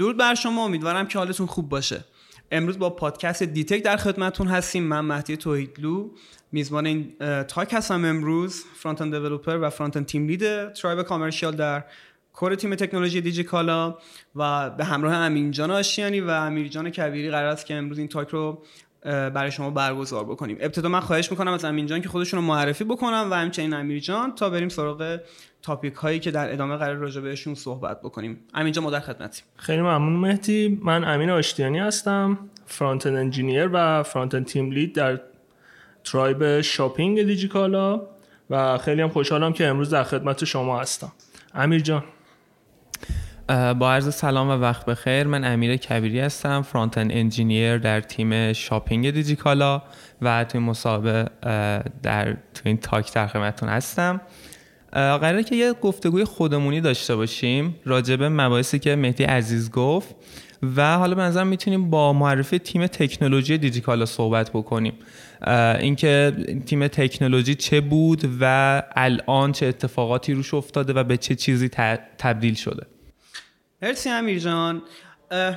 درود بر شما. امیدوارم که حالتون خوب باشه. امروز با پادکست دیتک در خدمتتون هستیم. من مهدی توحیدلو. میزبان این talk هستم امروز. front-end developer و front-end team lead tribe commercial در core تیم تکنولوژی دیجیکالا و به همراه امین جان آشتیانی و امیر جان کبیری قرار است که امروز این talk رو برای شما برگزار بکنیم. ابتدا من خواهش می‌کنم از امین جان که خودشون رو معرفی بکنم و همچنین امیر جان تا بریم سراغ topic هایی که در ادامه قرار راجع بهشون صحبت بکنیم. امین جان در خدمتیم. خیلی ممنون مهدی. من امین آشتیانی هستم front engineer و front team lead در tribe shopping دیجیکالا و خیلی هم خوشحالم که امروز در خدمت شما هستم. امیر جان. با عرض سلام و وقت بخیر. من امیر کبیری هستم front engineer در تیم shopping دیجیکالا و توی مسابقه در تو این تاک در خدمتتون هستم. قراره که یه گفتگوی خودمونی داشته باشیم راجبه مباحثی که مهدی عزیز گفت و حالا به نظرم می‌تونیم با معرفی تیم تکنولوژی دیجیکالا صحبت بکنیم. اینکه تیم تکنولوژی چه بود و الان چه اتفاقاتی روش افتاده و به چه چیزی تبدیل شده. مرسی امیر جان.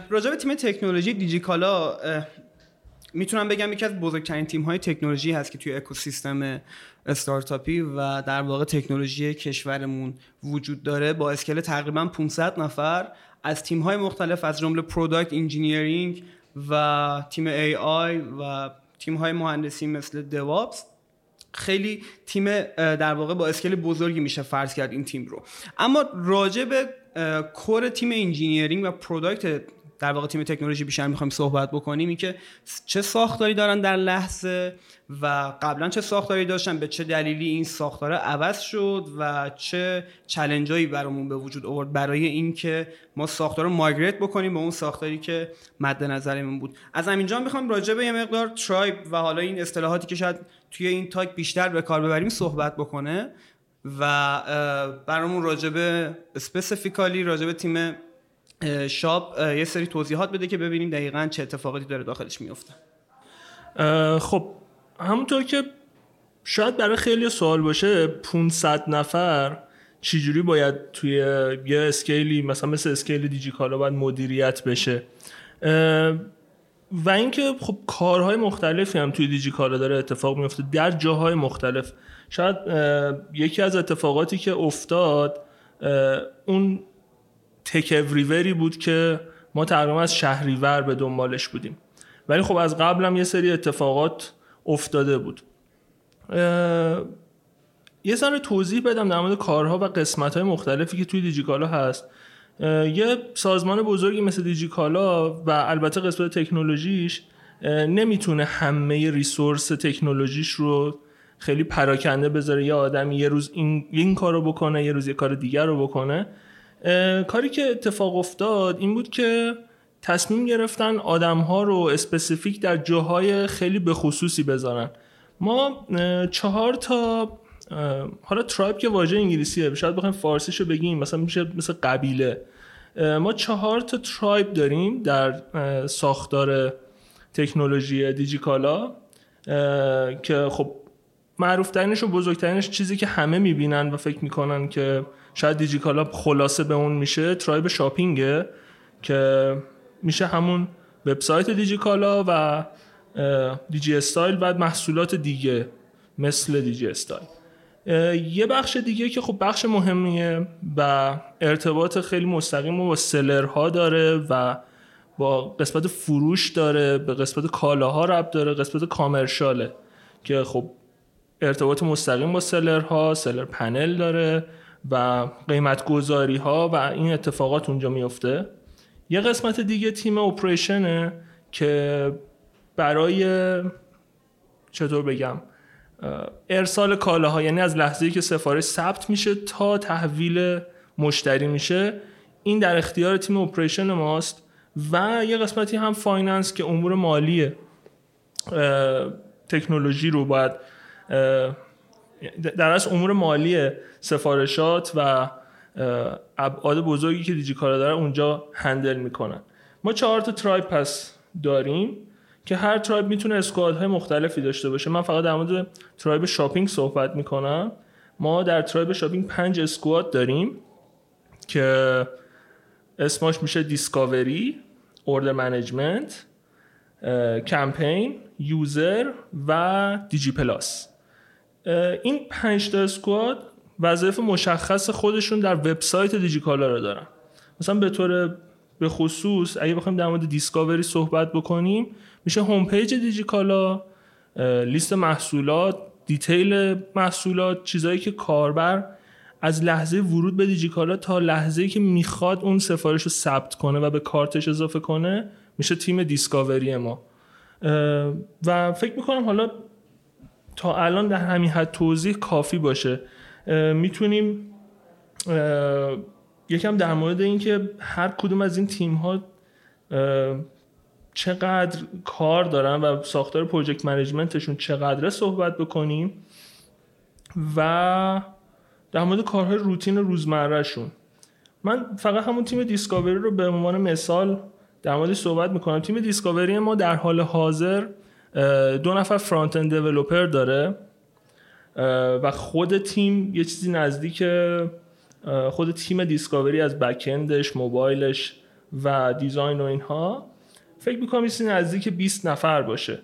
راجع به تیم تکنولوژی دیجیکالا می‌تونم بگم یکی از بزرگترین تیم های تکنولوژی هست که توی اکوسیستم استارتاپی و در واقع تکنولوژی کشورمون وجود داره. با scale تقریبا 500 نفر از تیم های مختلف از جمله product engineering و تیم AI و تیم های مهندسی مثل DevOps خیلی تیم در واقع با scale بزرگی میشه فرض کرد این تیم رو. اما راجع به core تیم engineering و product در واقع تیم تکنولوژی بیشتر می‌خوایم صحبت بکنیم این که چه ساختاری دارن در لحظه و قبلا چه ساختاری داشتن به چه دلیلی این ساختار عوض شد و چه چلنجایی برامون به وجود آورد برای اینکه ما ساختار رو مایگریت بکنیم به اون ساختاری که مد نظرمون بود. از همینجا می‌خوام راجع به یه مقدار ترایب و حالا این اصطلاحاتی که شاید توی این تاک بیشتر به کار ببریم صحبت بکنه و برامون راجبه specifically راجبه تیم shop یه سری توضیحات بده که ببینیم دقیقا چه اتفاقاتی داره داخلش میفته خب همونطور که شاید برای خیلی سوال باشه 500 نفر چجوری باید توی یه scale ی مثلا مثل scale دیجیکالا باید مدیریت بشه؟ و اینکه خب کارهای مختلفی هم توی دیجیکالا داره اتفاق میفته در جاهای مختلف. شاید یکی از اتفاقاتی که افتاد اون تک اوریوری بود که ما تقریبا از شهریور به دنبالش بودیم. ولی خب از قبل هم یه سری اتفاقات افتاده بود. یه سر توضیح بدم در مورد کارها و قسمت های مختلفی که توی دیجیکالا هست. یه سازمان بزرگی مثل دیجیکالا و البته قسمت تکنولوژیش نمی‌تونه همه resource تکنولوژیش رو خیلی پراکنده بذاره. یه آدمی یه روز این, این کار رو بکنه یه روز یه کار دیگر رو بکنه. کاری که اتفاق افتاد این بود که تصمیم گرفتن آدم ها رو specific در جاهای خیلی به خصوصی بذارن. ما چهار تا حالا tribe که واژه انگلیسیه شاید بخوایم فارسیشو بگیم مثلا میشه مثل قبیله. ما چهار تا ترایب داریم در ساختار تکنولوژی دیجیکالا که خب معروف ترینش و بزرگترینش چیزی که همه می‌بینن و فکر می‌کنن که شاید دیجیکالا خلاصه به اون میشه ترایب شاپینگه که میشه همون وبسایت دیجیکالا و دیجی استایل بعد محصولات دیگه مثل دیجی استایل. یه بخش دیگه که خب بخش مهمیه و ارتباط خیلی مستقیم با سلرها داره و با قسمت فروش داره به قسمت کالاها رب داره قسمت کامرشاله که خب ارتباط مستقیم با سلرها سلر پنل داره. و قیمت گذاری ها و این اتفاقات اونجا میفته یه قسمت دیگه تیم اپریشنه که برای چطور بگم ارسال کالاها یعنی از لحظه‌ای که سفارش ثبت میشه تا تحویل مشتری میشه این در اختیار تیم operation ماست. و یه قسمتی هم finance که امور مالی تکنولوژی رو باید در از امور مالی سفارشات و ابعاد بزرگی که دیجیکالا داره اونجا handle می‌کنن. ما چهار تا tribe پس داریم که هر tribe می‌تونه های مختلفی داشته باشه. من فقط در مورد tribe shopping صحبت می‌کنم. ما در tribe shopping پنج squad داریم که اسمش میشه discovery order management campaign user و دیجی پلاس. این پنج تا squad وظایف مشخص خودشون در وبسایت دیجیکالا رو دارن. مثلا به طور به خصوص اگه بخوایم در مورد discovery صحبت بکنیم میشه home page دیجیکالا لیست محصولات detail محصولات چیزایی که کاربر از لحظه ورود به دیجیکالا تا لحظه که می‌خواد اون سفارش رو ثبت کنه و به cart ش اضافه کنه میشه تیم discovery ما. و فکر می‌کنم حالا تا الان در همین حد توضیح کافی باشه. می‌تونیم یکم در مورد اینکه هر کدوم از این تیم ها چقدر کار دارن و ساختار پروژکت منیجمنتشون چقدره صحبت بکنیم و در مورد کارهای روتین روزمرهشون. من فقط همون تیم دیسکاوری رو به عنوان مثال در مورد صحبت می‌کنم. تیم دیسکاوری ما در حال حاضر دو نفر front-end developer داره و خود تیم یه چیزی نزدیک خود تیم discovery از backend ش موبایلش و design و اینها. فکر می‌کنم یه نزدیک 20 نفر باشه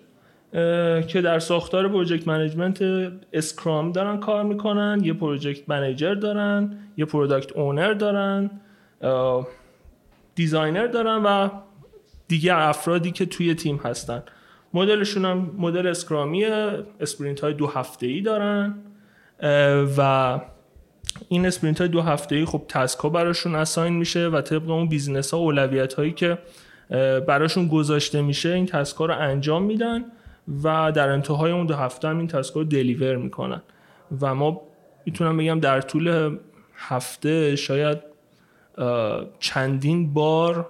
که در ساختار project management scrum دارن کار می‌کنن یه project manager دارن یه product owner دارن designer دارن و دیگر افرادی که توی تیم هستن. مدلشون هم مدل scrum یه sprint های دو هفته ای دارن و این sprint های دو هفته ای خب task ها براشون assign میشه و طبق اون business ها اولویت هایی که براشون گذاشته میشه این task ها رو انجام میدن و در انتهای اون دو هفته هم این task ها رو deliver می‌کنن. و ما می‌تونم بگم در طول هفته شاید چندین بار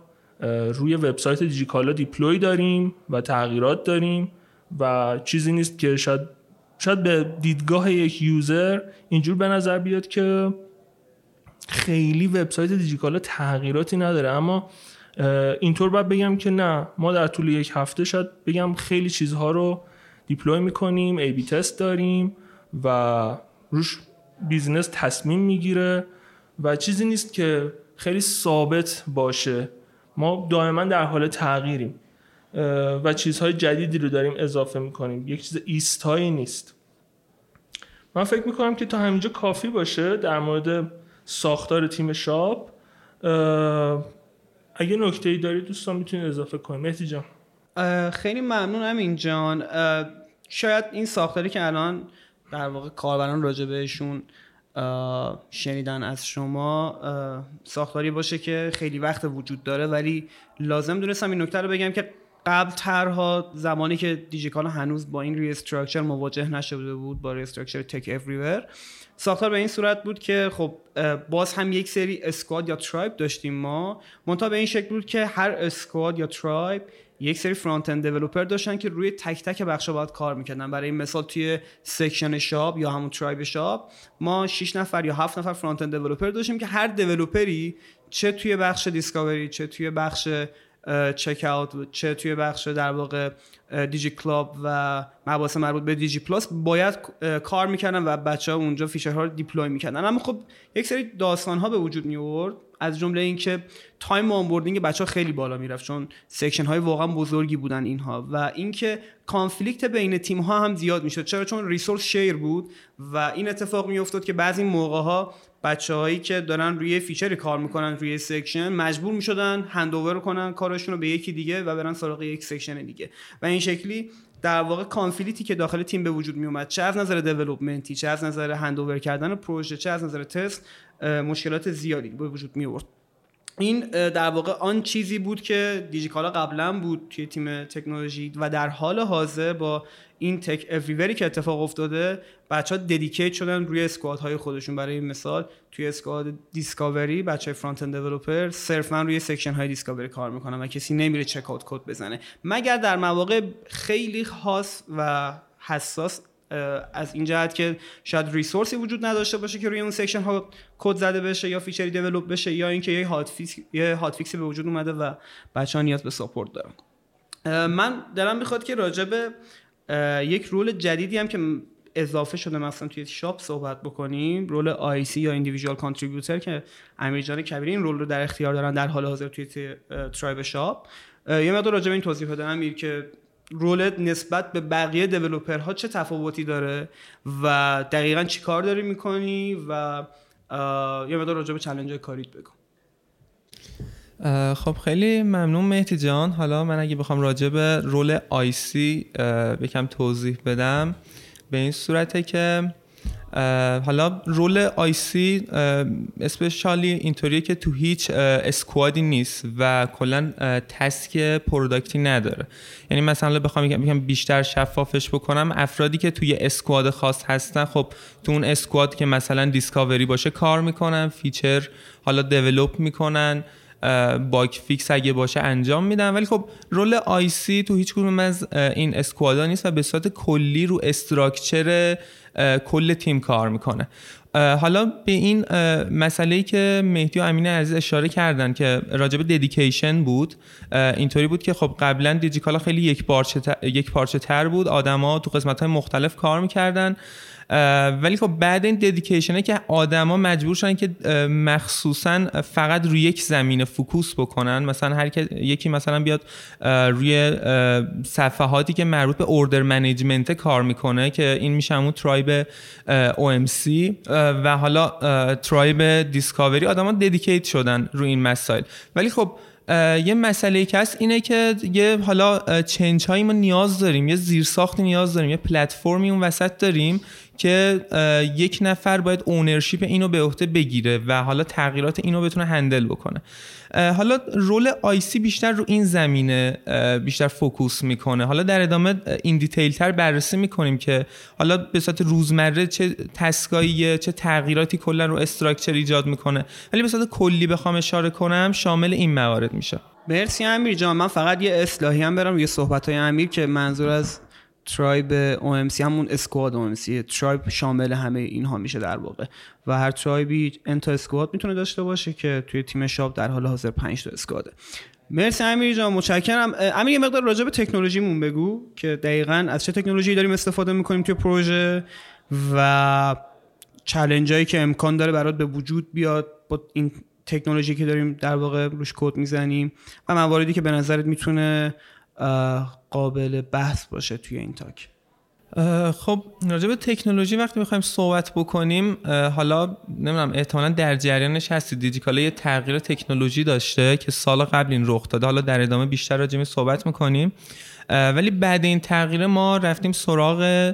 روی وبسایت دیجیکالا دیپلوی داریم و تغییرات داریم و چیزی نیست که شاید شاید به دیدگاه یک یوزر اینجور به نظر بیاد که خیلی وبسایت دیجیکالا تغییراتی نداره. اما اینطور باید بگم که نه. ما در طول یک هفته شاید بگم خیلی چیزها رو دیپلوی می‌کنیم ای بی تست داریم و روش business تصمیم می‌گیره و چیزی نیست که خیلی ثابت باشه. ما دائما در حال تغییریم و چیزهای جدیدی رو داریم اضافه می‌کنیم. یک چیز ایستایی نیست. من فکر می‌کنم که تا همینجا کافی باشه در مورد ساختار تیم shop اگه نکته ای دارید دوستان می‌تونید اضافه کنید. مهدی جان. خیلی ممنون امین جان. شاید این ساختاری که الان در واقع کاربران راجع بهشون شنیدن از شما ساختاری باشه که خیلی وقت وجود داره ولی لازم دونستم این نکته رو بگم که قبل ترها زمانی که دیجیکالا هنوز با این restructure مواجه نشده بود با restructure tech overview ساختار به این صورت بود که خب باز هم یک سری squad یا tribe داشتیم ما. منتها به این شکل بود که هر squad یا tribe یک سری front-end developer داشتن که روی تک تک بخشا باید کار می‌کردن. برای مثال توی section shop یا همون tribe shop ما 6 نفر یا 7 نفر front-end developer داشتیم که هر developer ی چه توی بخش discovery چه توی بخش checkout چه توی بخش در واقع دیجی کلاب و مباحث مربوط به دیجی پلاس باید کار می‌کردن و بچه ها اونجا feature ها رو deploy می‌کردن. اما خب یک سری داستان ها به وجود می آورد از جمله اینکه time onboarding بچه ها خیلی بالا می‌رفت چون section های واقعا بزرگی بودن اینها و اینکه conflict بین تیم ها هم زیاد می‌شد. چرا؟ چون resource share بود و این اتفاق میافتاد که بعضی موقع ها هایی که دارن روی feature ی کار می‌کنن روی section مجبور می‌شدن handover کنن کارشون رو به یکی دیگه و برن سراغ یک section دیگه. و این شکلی در واقع conflict ی که داخل تیم به وجود می اومد چه از نظر development ی چه از نظر handover کردن پروژه چه از نظر تست مشکلات زیادی به وجود می آورد این در واقع آن چیزی بود که دیجیکالا قبلا بود توی تیم تکنولوژی و در حال حاضر با این tech overview ی که اتفاق افتاده بچه ها dedicate شدن روی squad های خودشون. برای مثال توی squad discovery بچه front-end developer صرفا روی section های discovery کار می‌کنن و کسی نمیره checkout کد بزنه. مگر در مواقع خیلی خاص و حساس از این جهت که شاید resource ی وجود نداشته باشه که روی اون section ها کد زده بشه یا feature ی develop بشه یا اینکه یه hot fix یه hot fix ی به وجود اومده و بچه ها نیاز به support دارن. من دلم می‌خواد که راجع به یک role جدیدی هم که اضافه شده مثلا توی shop صحبت بکنیم role IC یا individual contributor که امیر جان کبیری این role رو در اختیار دارن در حال حاضر توی tribe shop یه مقدار راجع به این توضیح بده امیر که رولت نسبت به بقیه دیولوپرها چه تفاوتی داره و دقیقا چی کار داری می‌کنی و یه مقدار راجع به چلنج کاریت بگو. خب خیلی ممنون مهدی جان. حالا من اگه بخوام راجع به رول آیسی بکم توضیح بدم. به این صورته که حالا رول آیسی اسپشالی اینطوریه که تو هیچ اسکوادی نیست و کلا task product ی نداره. یعنی مثلا بخوام بگم بیشتر شفافش بکنم افرادی که توی squad خاص هستن خب تو اون squad که مثلا discovery باشه کار می‌کنن feature حالا develop می‌کنن. bug fix اگه باشه انجام میدن. ولی خب role IC تو هیچ کدوم از این squad ا نیست و به صورت کلی رو structure کل تیم کار می‌کنه. حالا به این مسئله که مهدی و امین عزیز اشاره کردن که راجب dedication بود اینطوری بود که خب قبلا دیجیکالا خیلی یک پارچه یک پارچه تر بود. آدما تو قسمت های مختلف کار می‌کردن. ولی خب بعد این dedication ه که آدما مجبور شدن که مخصوصا فقط روی یک زمینه focus بکنن. مثلا هر یکی مثلا بیاد روی صفحاتی که مربوط به order management کار می‌کنه که این میشه همون tribe OMC و حالا tribe discovery آدما dedicate شدن روی این مسائل. ولی خب یه مسئله که هست اینه که یه حالا change هایی ما نیاز داریم. یه زیرساختی نیاز داریم. یه پلتفرمی اون وسط داریم که یک نفر باید ownership اینو به عهده بگیره و حالا تغییرات اینو بتونه handle بکنه. حالا role IC بیشتر رو این زمینه بیشتر focus می‌کنه. حالا در ادامه این detail تر بررسی می‌کنیم که حالا به صورت روزمره چه task ایی چه تغییراتی کلا رو structure ایجاد می‌کنه. ولی به صورت کلی بخوام اشاره کنم شامل این موارد میشه. مرسی امیر جان. من فقط یه اصلاحی هم بزنم به صحبت های امیر که منظور از tribe OMC همون squad OMC tribe شامل همه اینها میشه در واقع. و هر tribe ی n تا squad می‌تونه داشته باشه که توی تیم shop در حال حاضر 5 تا squad ه مرسی امیر جان متشکرم. امیر یه مقدار راجع به تکنولوژیمون بگو که دقیقا از چه تکنولوژی داریم استفاده می‌کنیم توی پروژه و چلنج هایی که امکان داره برات به وجود بیاد با این تکنولوژی که داریم در واقع روش کد می‌زنیم و مواردی که به نظرت می‌تونه قابل بحث باشه توی این تاک. خب راجع به تکنولوژی وقتی می‌خوایم صحبت بکنیم حالا نمی‌دونم احتمالا در جریانش هستی. دیجیکالا یه تغییر تکنولوژی داشته که سال قبل این رخ داده. حالا در ادامه بیشتر راجع صحبت می‌کنیم. ولی بعد این تغییر ما رفتیم سراغ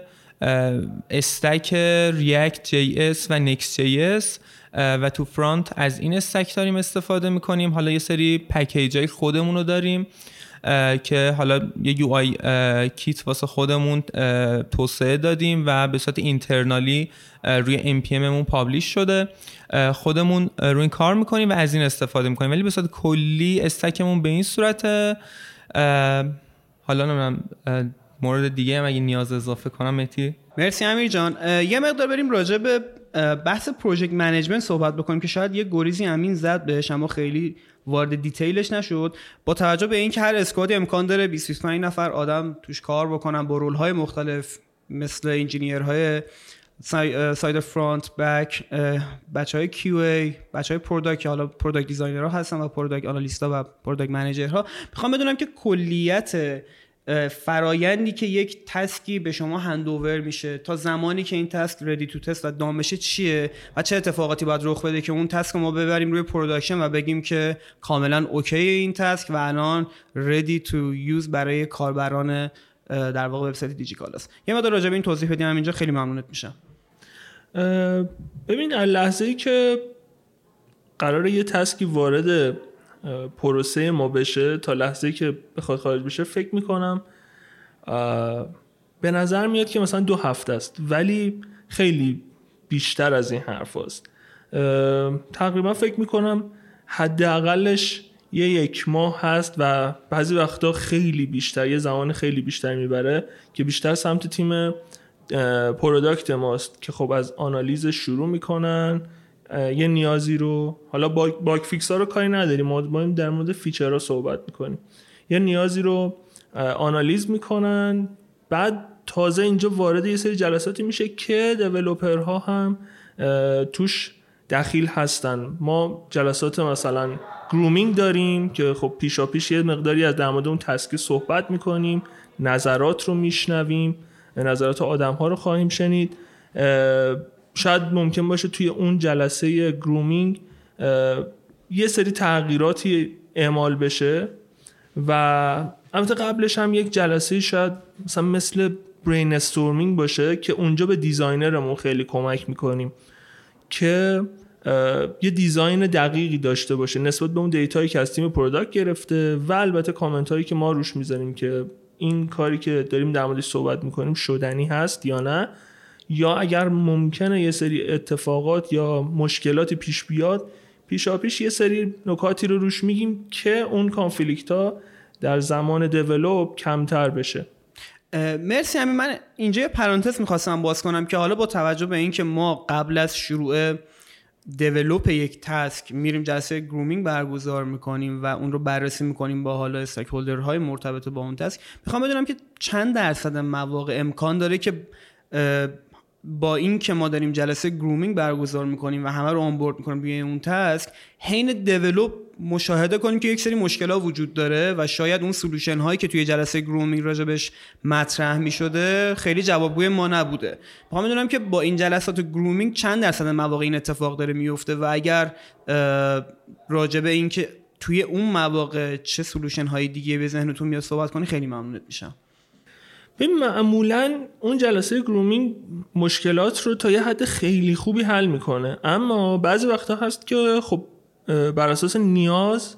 stack React JS و Next JS و تو front از این stack داریم استفاده می‌کنیم. حالا یه سری package های خودمون رو داریم. که حالا یه UI kit واسه خودمون توسعه دادیم و به صورت internally روی NPM مون publish شده. خودمون روی این کار می‌کنیم و از این استفاده می‌کنیم. ولی به صورت کلی stack مون به این صورت حالا نمی‌دونم مورد دیگه هم اگه نیاز اضافه کنم مهدی؟ مرسی امیر جان. یه مقدار بریم راجع به بحث project management صحبت بکنیم که شاید یه گریزی امین زد بهش اما خیلی وارد detail ش نشد. با توجه به اینکه هر squad ی امکان داره 20 25 نفر آدم توش کار بکنن با role های مختلف مثل engineer های side front back بچه های QA بچه های product که حالا product designer ها هستن و product analyst ا و product manager ها می‌خوام بدونم که کلیت فرایندی که یک task ی به شما handover میشه. تا زمانی که این task ready to test و done شه چیه و چه اتفاقاتی باید رخ بده که اون task ما ببریم روی production و بگیم که کاملا okay این task و الان ready to use برای کاربران در واقع وبسایت دیجی کالاست. یه مقدار راجع به این توضیح بدیم. اینجا خیلی ممنونت میشم. ببین لحظه ای که قرار یه task ی وارد پروسه ما بشه تا لحظه که بخواد خارج بشه فکر می‌کنم به نظر میاد که مثلا دو هفته است. ولی خیلی بیشتر از این حرف است تقریبا فکر می‌کنم حداقلش یه یک ماه هست و بعضی وقتا خیلی بیشتر یه زمان خیلی بیشتر می‌بره که بیشتر سمت تیم پروداکت ماست که خب از آنالیز شروع می‌کنن. یه نیازی رو حالا bug fix ها رو کاری نداریم. ما در مورد feature ها صحبت می‌کنیم. یه نیازی رو آنالیز می‌کنن. بعد تازه اینجا وارد یه سری جلساتی میشه که ها هم توش دخیل هستن. ما جلسات مثلا grooming داریم که خب پیشا پیش یه مقداری از در مورد اون task ی صحبت می‌کنیم نظرات رو میشنویم نظرات آدم ها رو خواهیم شنید. شاید ممکن باشه توی اون جلسه grooming یه سری تغییراتی اعمال بشه و البته قبلش هم یک جلسه شاید مثلا مثل brainstorming باشه که اونجا به designer مون خیلی کمک می‌کنیم که یه design دقیقی داشته باشه نسبت به اون data یی که از تیم product گرفته و البته کامنت هایی که ما روش می‌ذاریم که این کاری که داریم در موردش صحبت می‌کنیم شدنی هست یا نه. یا اگر ممکنه یه سری اتفاقات یا مشکلاتی پیش بیاد پیشا پیش یه سری نکاتی رو روش میگیم که اون conflict ها در زمان develop کمتر بشه. مرسی همین من اینجا یه پرانتز می‌خواستم باز کنم که حالا با توجه به اینکه ما قبل از شروع develop یک task میریم جلسه grooming برگزار می‌کنیم و اون رو بررسی می‌کنیم با حالا stack های مرتبط با اون task می‌خوام بدونم که چند درصد مواقع امکان داره که با این که ما داریم جلسه grooming برگزار می‌کنیم و همه رو onboard می‌کنیم روی اون task حین develop مشاهده کنیم که یک سری مشکلات وجود داره و شاید اون solution هایی که توی جلسه grooming راجبش مطرح می‌شده خیلی جوابگوی ما نبوده. می‌خوام می‌دونم که با این جلسات grooming چند درصد مواقع این اتفاق داره میفته و اگر راجبه این که توی اون مواقع چه سلوشن های دیگه به ذهنتون میاد صحبت کنی خیلی ممنونت میشم. ببین معمولا اون جلسه گرومینگ مشکلات رو تا یه حد خیلی خوبی حل می‌کنه. اما بعضی وقتا هست که خب بر اساس نیاز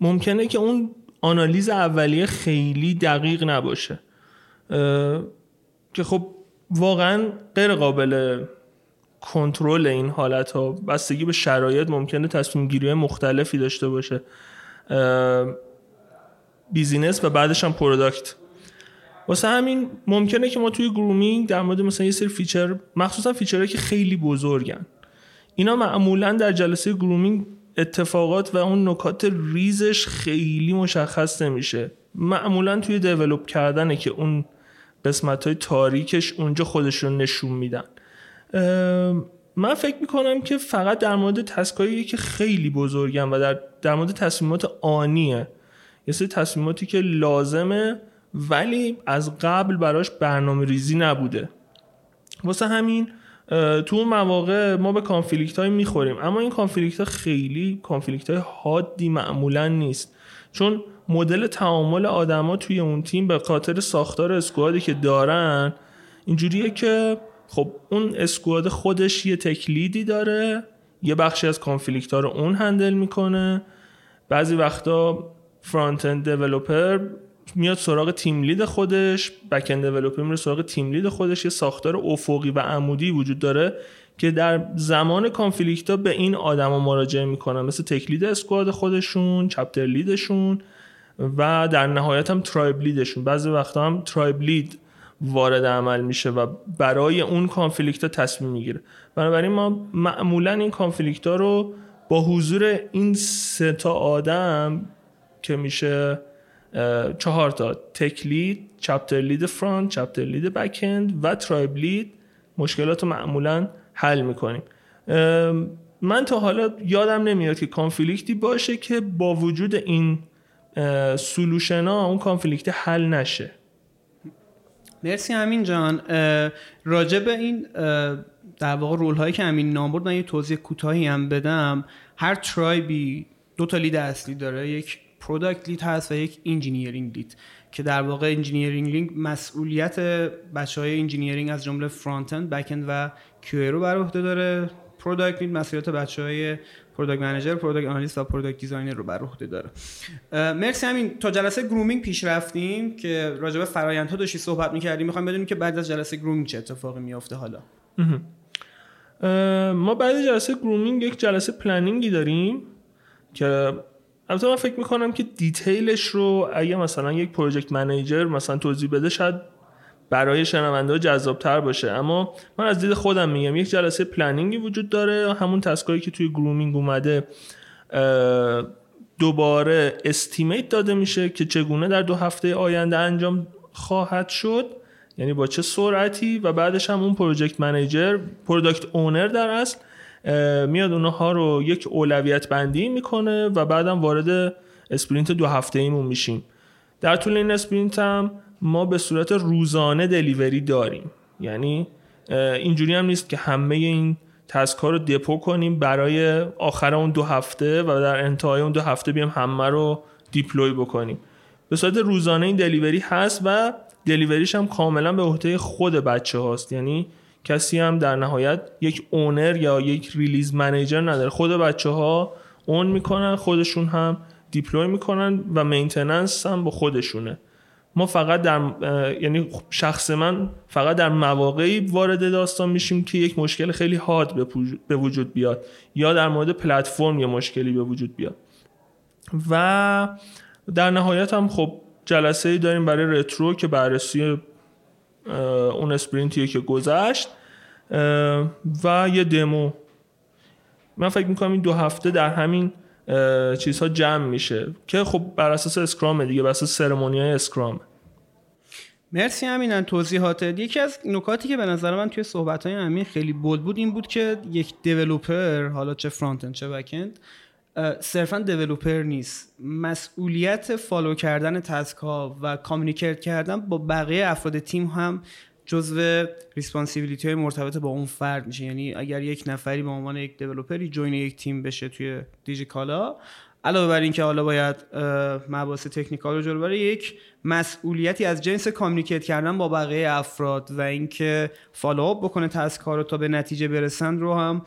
ممکنه که اون آنالیز اولیه خیلی دقیق نباشه. که خب واقعا غیر قابل کنترل این حالت ها بستگی به شرایط ممکنه تصمیم گیری مختلفی داشته باشه. business و بعدش هم product. واسه همین ممکنه که ما توی grooming در مورد مثلا یه سری feature مخصوصا feature هایی که خیلی بزرگن. اینا معمولا در جلسه grooming اتفاقات و اون نکات ریزش خیلی مشخص نمیشه. معمولا توی develop کردنه که اون قسمت های تاریکش اونجا خودش رو نشون میدن. من فکر می‌کنم که فقط در مورد task ایی که خیلی بزرگن و در, در مورد تصمیمات آنیه. یه سری تصمیماتی که لازمه ولی از قبل براش برنامه ریزی نبوده. واسه همین تو اون مواقع ما به conflict های می‌خوریم. اما این conflict ها خیلی conflict های حادی معمولا نیست. چون مدل تعامل آدما توی اون تیم به خاطر ساختار squad ی که دارن اینجوریه که خب اون squad خودش یه tech lead ی داره یه بخشی از conflict ها رو اون handle می‌کنه. بعضی وقتا front-end developer میاد سراغ team lead خودش back-end میره سراغ team lead خودش. یه ساختار افقی و عمودی وجود داره که در زمان conflict ها به این آدما مراجعه می‌کنن. مثل tech lead squad خودشون chapter lead شون و در نهایت هم tribe lead شون بعضی وقتا هم tribe lead وارد عمل میشه و برای اون conflict ها تصمیم می‌گیره. بنابراین ما معمولا این conflict ها رو با حضور این سه تا آدم که میشه چهار تا. tech lead chapter lead front chapter lead back-end و tribe lead مشکلات رو معمولا حل می‌کنیم. من تا حالا یادم نمیاد که conflict ی باشه که با وجود این solution ها اون conflict حل نشه. مرسی امین جان. راجع به این در واقع role هایی که امین نام برد من یه توضیح کوتاهی هم بدم. هر tribe ی دو تا lead اصلی داره. یک product lead هست و یک engineering lead که در واقع engineering lead مسئولیت بچه های engineering از جمله front-end back-end و QA رو بر عهده داره. product lead مسئولیت بچه های product manager product analyst و product designer رو بر عهده داره. مرسی امین تا جلسه grooming پیش رفتیم که راجع به فرآیندها داشتی صحبت می‌کردیم. می‌خوام بدونیم که بعد از جلسه grooming چه اتفاقی میافته حالا. ما بعد جلسه grooming یک جلسه planning ی داریم که البته من فکر می‌کنم که detail ش رو اگه مثلا یک project manager مثلا توضیح بده شاید برای شنونده جذابتر باشه. اما من از دید خودم میگم یک جلسه planning ی وجود داره. همون task ایی که توی grooming اومده دوباره estimate داده میشه که چگونه در دو هفته آینده انجام خواهد شد. یعنی با چه سرعتی؟ و بعدش هم اون project manager product owner در اصل میاد اونها رو یک اولویت بندی می‌کنه و بعدم وارد sprint دو هفته ایمون میشیم. در طول این sprint هم ما به صورت روزانه delivery داریم. یعنی اینجوری هم نیست که همه این task ها رو دپو کنیم برای آخر اون دو هفته و در انتهای اون دو هفته بیایم همه رو deploy بکنیم. به صورت روزانه این delivery هست و delivery ش هم کاملا به عهده خود بچه هاست یعنی کسی هم در نهایت یک owner یا یک release manager نداره. خود بچه ها اون می‌کنن خودشون هم deploy می‌کنن و maintenance هم با خودشونه. ما فقط در یعنی شخص من فقط در مواقعی وارد داستان میشیم که یک مشکل خیلی حاد به وجود بیاد یا در مورد پلتفرم یه مشکلی به وجود بیاد. و در نهایت هم خب جلسه ای داریم برای retro که بررسی اون sprint یه که گذشت. و یه دمو. من فکر می‌کنم این دو هفته در همین چیزها جمع میشه که خب بر اساس scrum دیگه بر اساس ceremony های scrum. مرسی امین توضیحاتت یکی از نکاتی که به نظر من توی صحبت های امین خیلی بود بود این بود که یک developer حالا چه front چه back-end صرفا developer نیست. مسئولیت follow کردن task ها و communicate کردن با بقیه افراد تیم هم جزو responsibility های مرتبط با اون فرد میشه. یعنی اگر یک نفری به عنوان یک developer ی join یک تیم بشه توی دیجیکالا علاوه بر اینکه حالا باید مباحث technical رو جلو بره یک مسئولیتی از جنس communicate کردن با بقیه افراد و اینکه follow up بکنه task ها رو تا به نتیجه برسن رو هم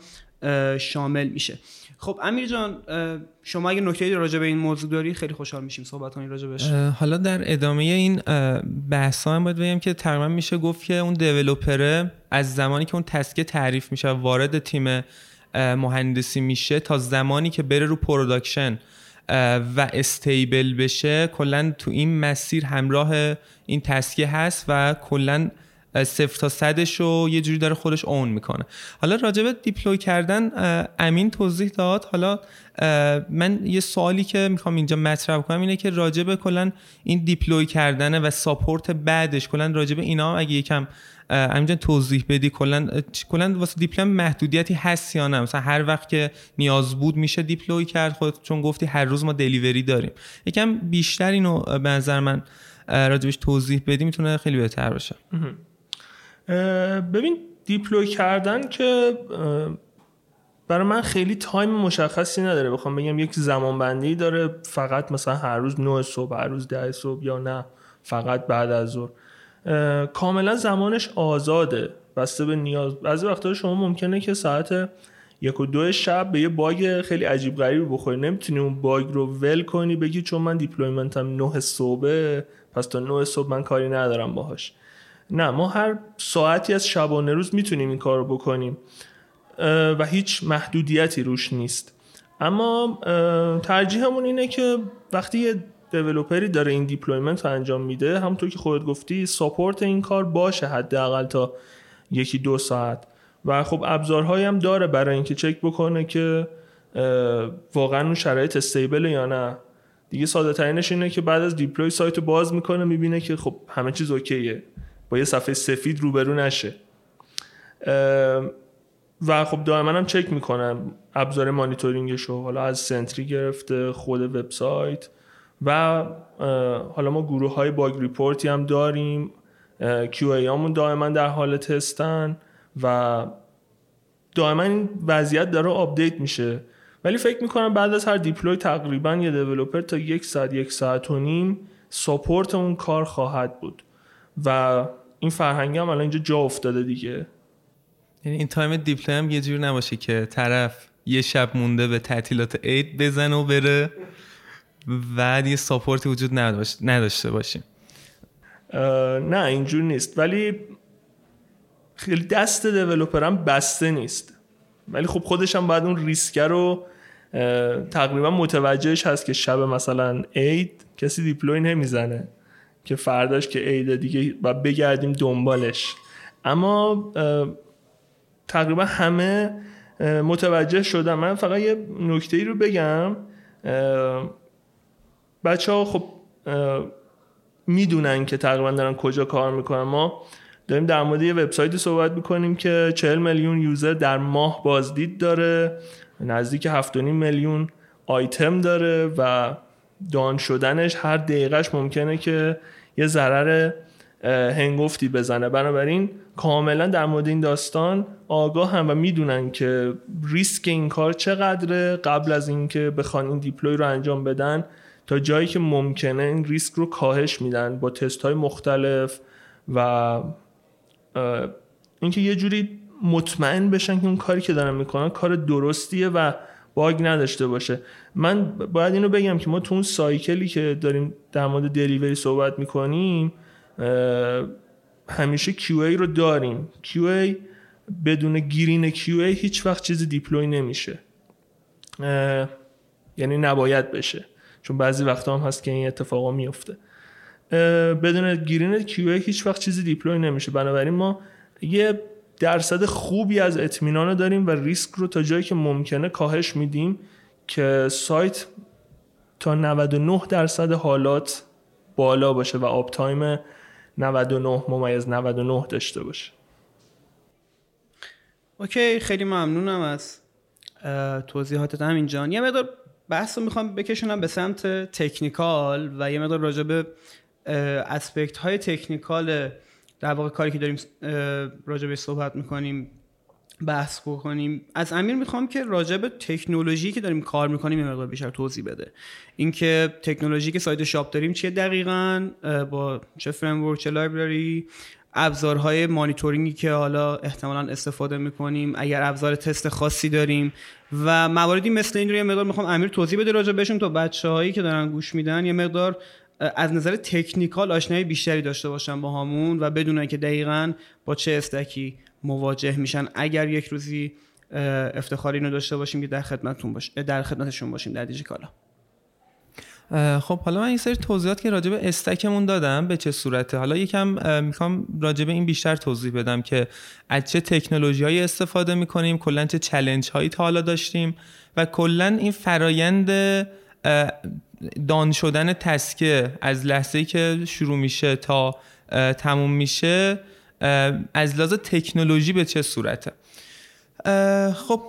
شامل میشه. خب امیر جان شما اگه نکته راجع به این موضوع داری خیلی خوشحال میشیم صحبت کنیم راجع بهش. حالا در ادامه این بحث هم باید بگم که تقریبا میشه گفت که اون developer ه از زمانی که اون task ه تعریف میشه وارد تیم مهندسی میشه تا زمانی که بره رو production و stable بشه کلا تو این مسیر همراه این task ه هست و کلا صفر تا صدش رو یه جوری داره خودش own می‌کنه. حالا راجبه deploy کردن امین توضیح داد. حالا من یه سوالی که می‌خوام اینجا مطرح کنم اینه که راجبه کلا این deploy کردن و support بعدش کلا راجبه اینا اگه یکم همینجا توضیح بدی کلا کلا واسه deploy م محدودیتی هست یا نه؟ مثلا هر وقت که نیاز بود میشه deploy کرد خود چون گفتی هر روز ما delivery داریم. یکم بیشتر اینو به نظر من راجبش توضیح بدی می‌تونه خیلی بهتر باشه. ببین deploy کردن که برای من خیلی time مشخصی نداره. بخوام بگم یک زمان بندی داره. فقط مثلا هر روز 9 صبح هر روز 10 صبح یا نه فقط بعد از ظهر. کاملا زمانش آزاده. بسته به نیاز. بعضی وقتا شما ممکنه که ساعت یک و دو شب به یه bug خیلی عجیب غریبی بخوری. نمی‌تونی اون bug رو ول کنی بگی چون من deployment م 9 صبح پس تا 9 صبح من کاری ندارم باهاش. نه ما هر ساعتی از شبانه روز می‌تونیم این کار رو بکنیم و هیچ محدودیتی روش نیست. اما ترجیحمون اینه که وقتی یه developer ی داره این deployment رو انجام میده همونطور که خودت گفتی support این کار باشه حداقل تا یکی دو ساعت. و خب ابزارهایی هم داره برای اینکه چک بکنه که واقعا اون شرایط stable یا نه. دیگه ساده ترینش اینه که بعد از deploy سایت رو باز می‌کنه می‌بینه که خب همه چیز okay ه. با یه صفحه سفید روبرو نشه. و خب دائما هم چک می‌کنم ابزار مانیتورینگش رو حالا از سنتری گرفته خود وبسایت و حالا ما گروه های bug report ی هم داریم. QA مون دائما در حال تستن و دائما این وضعیت داره update میشه. ولی فکر می‌کنم بعد از هر deploy تقریبا یه developer تا یک ساعت یک ساعت و نیم support اون کار خواهد بود. و این فرهنگ هم الان اینجا جا افتاده دیگه. یعنی این time deploy هم یه جور نباشه که طرف یه شب مونده به تعطیلات عید بزنه و بره و یه support ی وجود نداشته باشیم. نه اینجور نیست. ولی خیلی دست هم بسته نیست. ولی خب خودش هم باید اون ریسکه رو تقریبا متوجهش هست که شب مثلا عید کسی دیپلوی نمی‌زنه. که فرداش که عید دیگه و بگردیم دنبالش. اما تقریبا همه متوجه شدن من فقط یه نکته ای رو بگم. بچه ها خب می‌دونن که تقریبا دارن کجا کار می‌کنن. ما داریم در مورد یه وبسایتی صحبت می‌کنیم که 40 میلیون یوزر در ماه بازدید داره. نزدیک 7.5 میلیون آیتم داره و دان شدنش هر دقیقهش ممکنه که یه ضرر هنگفتی بزنه. بنابراین کاملا در مورد این داستان آگاه هم و می‌دونن که ریسک این کار چقدره. قبل از اینکه بخوان این دیپلوی رو انجام بدن تا جایی که ممکنه این ریسک رو کاهش میدن با تست های مختلف و اینکه یه جوری مطمئن بشن که اون کاری که دارن می‌کنن کار درستیه و باگ نداشته باشه. من باید اینو بگم که ما تو اون سایکلی که داریم در مورد دلیوری صحبت می‌کنیم همیشه QA رو داریم. QA بدون گیرین QA هیچ وقت چیزی دیپلوی نمیشه. یعنی نباید بشه چون بعضی وقتا هم هست که این اتفاقا میفته بدون گیرین QA هیچ وقت چیزی deploy نمیشه. بنابراین ما یه درصد خوبی از اطمینان داریم و ریسک رو تا جایی که ممکنه کاهش میدیم که سایت تا 99 درصد حالات بالا باشه و uptime 99 ممیز 99 داشته باشه. okay خیلی ممنونم از توضیحاتت امین جان. یه مقدار بحث رو می‌خوام بکشونم به سمت technical و یه مقدار راجع به aspect های technical در واقع کاری که داریم راجع به صحبت می‌کنیم بحث بکنیم. از امیر می‌خوام که راجع به تکنولوژی که داریم کار می‌کنیم یه مقدار بیشتر توضیح بده. اینکه تکنولوژی که سایت شاپ داریم چیه دقیقا؟ با چه framework چه library ابزارهای مانیتورینگی که حالا احتمالا استفاده می‌کنیم اگر ابزار تست خاصی داریم. و مواردی مثل این رو یه مقدار می‌خوام امیر توضیح بده راجع بهشون تا بچه هایی که دارن گوش میدن یه مقدار از نظر تکنیکال آشنایی بیشتری داشته باشن با همون و بدونن که دقیقا با چه استکی مواجه میشن. اگر یک روزی افتخاری اینو داشته باشیم که در خدمتتون باش در خدمتشون باشیم در دیجیکالا. خب حالا من این سری توضیحات که راجع به استکمون دادم به چه صورته. حالا یکم می‌خوام راجع به این بیشتر توضیح بدم که از چه تکنولوژی هایی استفاده می‌کنیم کلا چه چلنج هایی تا حالا داشتیم و کلا این فرایند دان شدن تسکه از لحظه که شروع میشه تا تموم میشه از لحاظ تکنولوژی به چه صورته؟ خب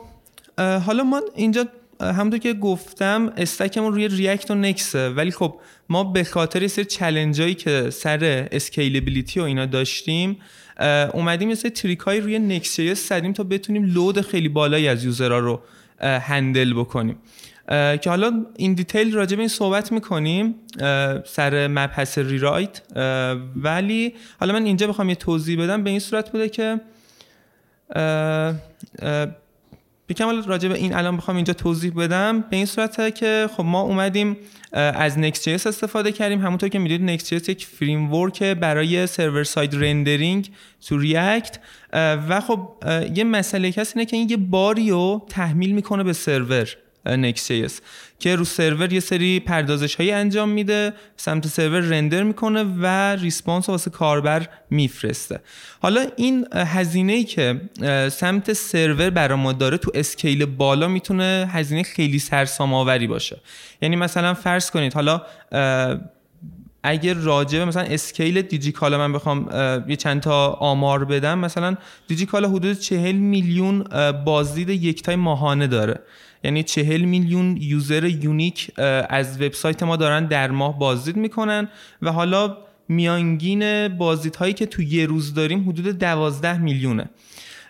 حالا ما اینجا همونطور که گفتم stack مون روی React و Next ه ولی خب ما به خاطر یه سری که سر scalability و اینا داشتیم اومدیم یه سری trick های روی Next زدیم تا بتونیم load خیلی بالایی از user ها رو handle بکنیم. که حالا این detail راجع به این صحبت می‌کنیم سر مبحث rewrite ولی حالا من اینجا بخوام یه توضیح بدم. به این صورت بوده که یکم راجع به این الان بخوام اینجا توضیح بدم. به این صورت که خب ما اومدیم از Next.js استفاده کردیم. همونطور که می‌دونید Next.js یک framework برای server side rendering تو React و خب یه مسئله‌ای که هست اینه که این یه باری رو تحمیل می‌کنه به سرور Next.js که رو سرور یه سری پردازش هایی انجام میده سمت سرور render می‌کنه و response واسه کاربر میفرسته. حالا این هزینه ای که سمت سرور برای ما داره تو scale بالا می‌تونه هزینه خیلی سرسام آوری باشه. یعنی مثلا فرض کنید حالا اگر راجع مثلا scale دیجیکالا من بخوام یه چند تا آمار بدم مثلا دیجیکالا حدود 40 میلیون بازدید یکتای ماهانه داره. یعنی چهل میلیون user unique از وبسایت ما دارن در ماه بازدید می‌کنن و حالا میانگین بازدید هایی که تو یه روز داریم حدود دوازده میلیونه.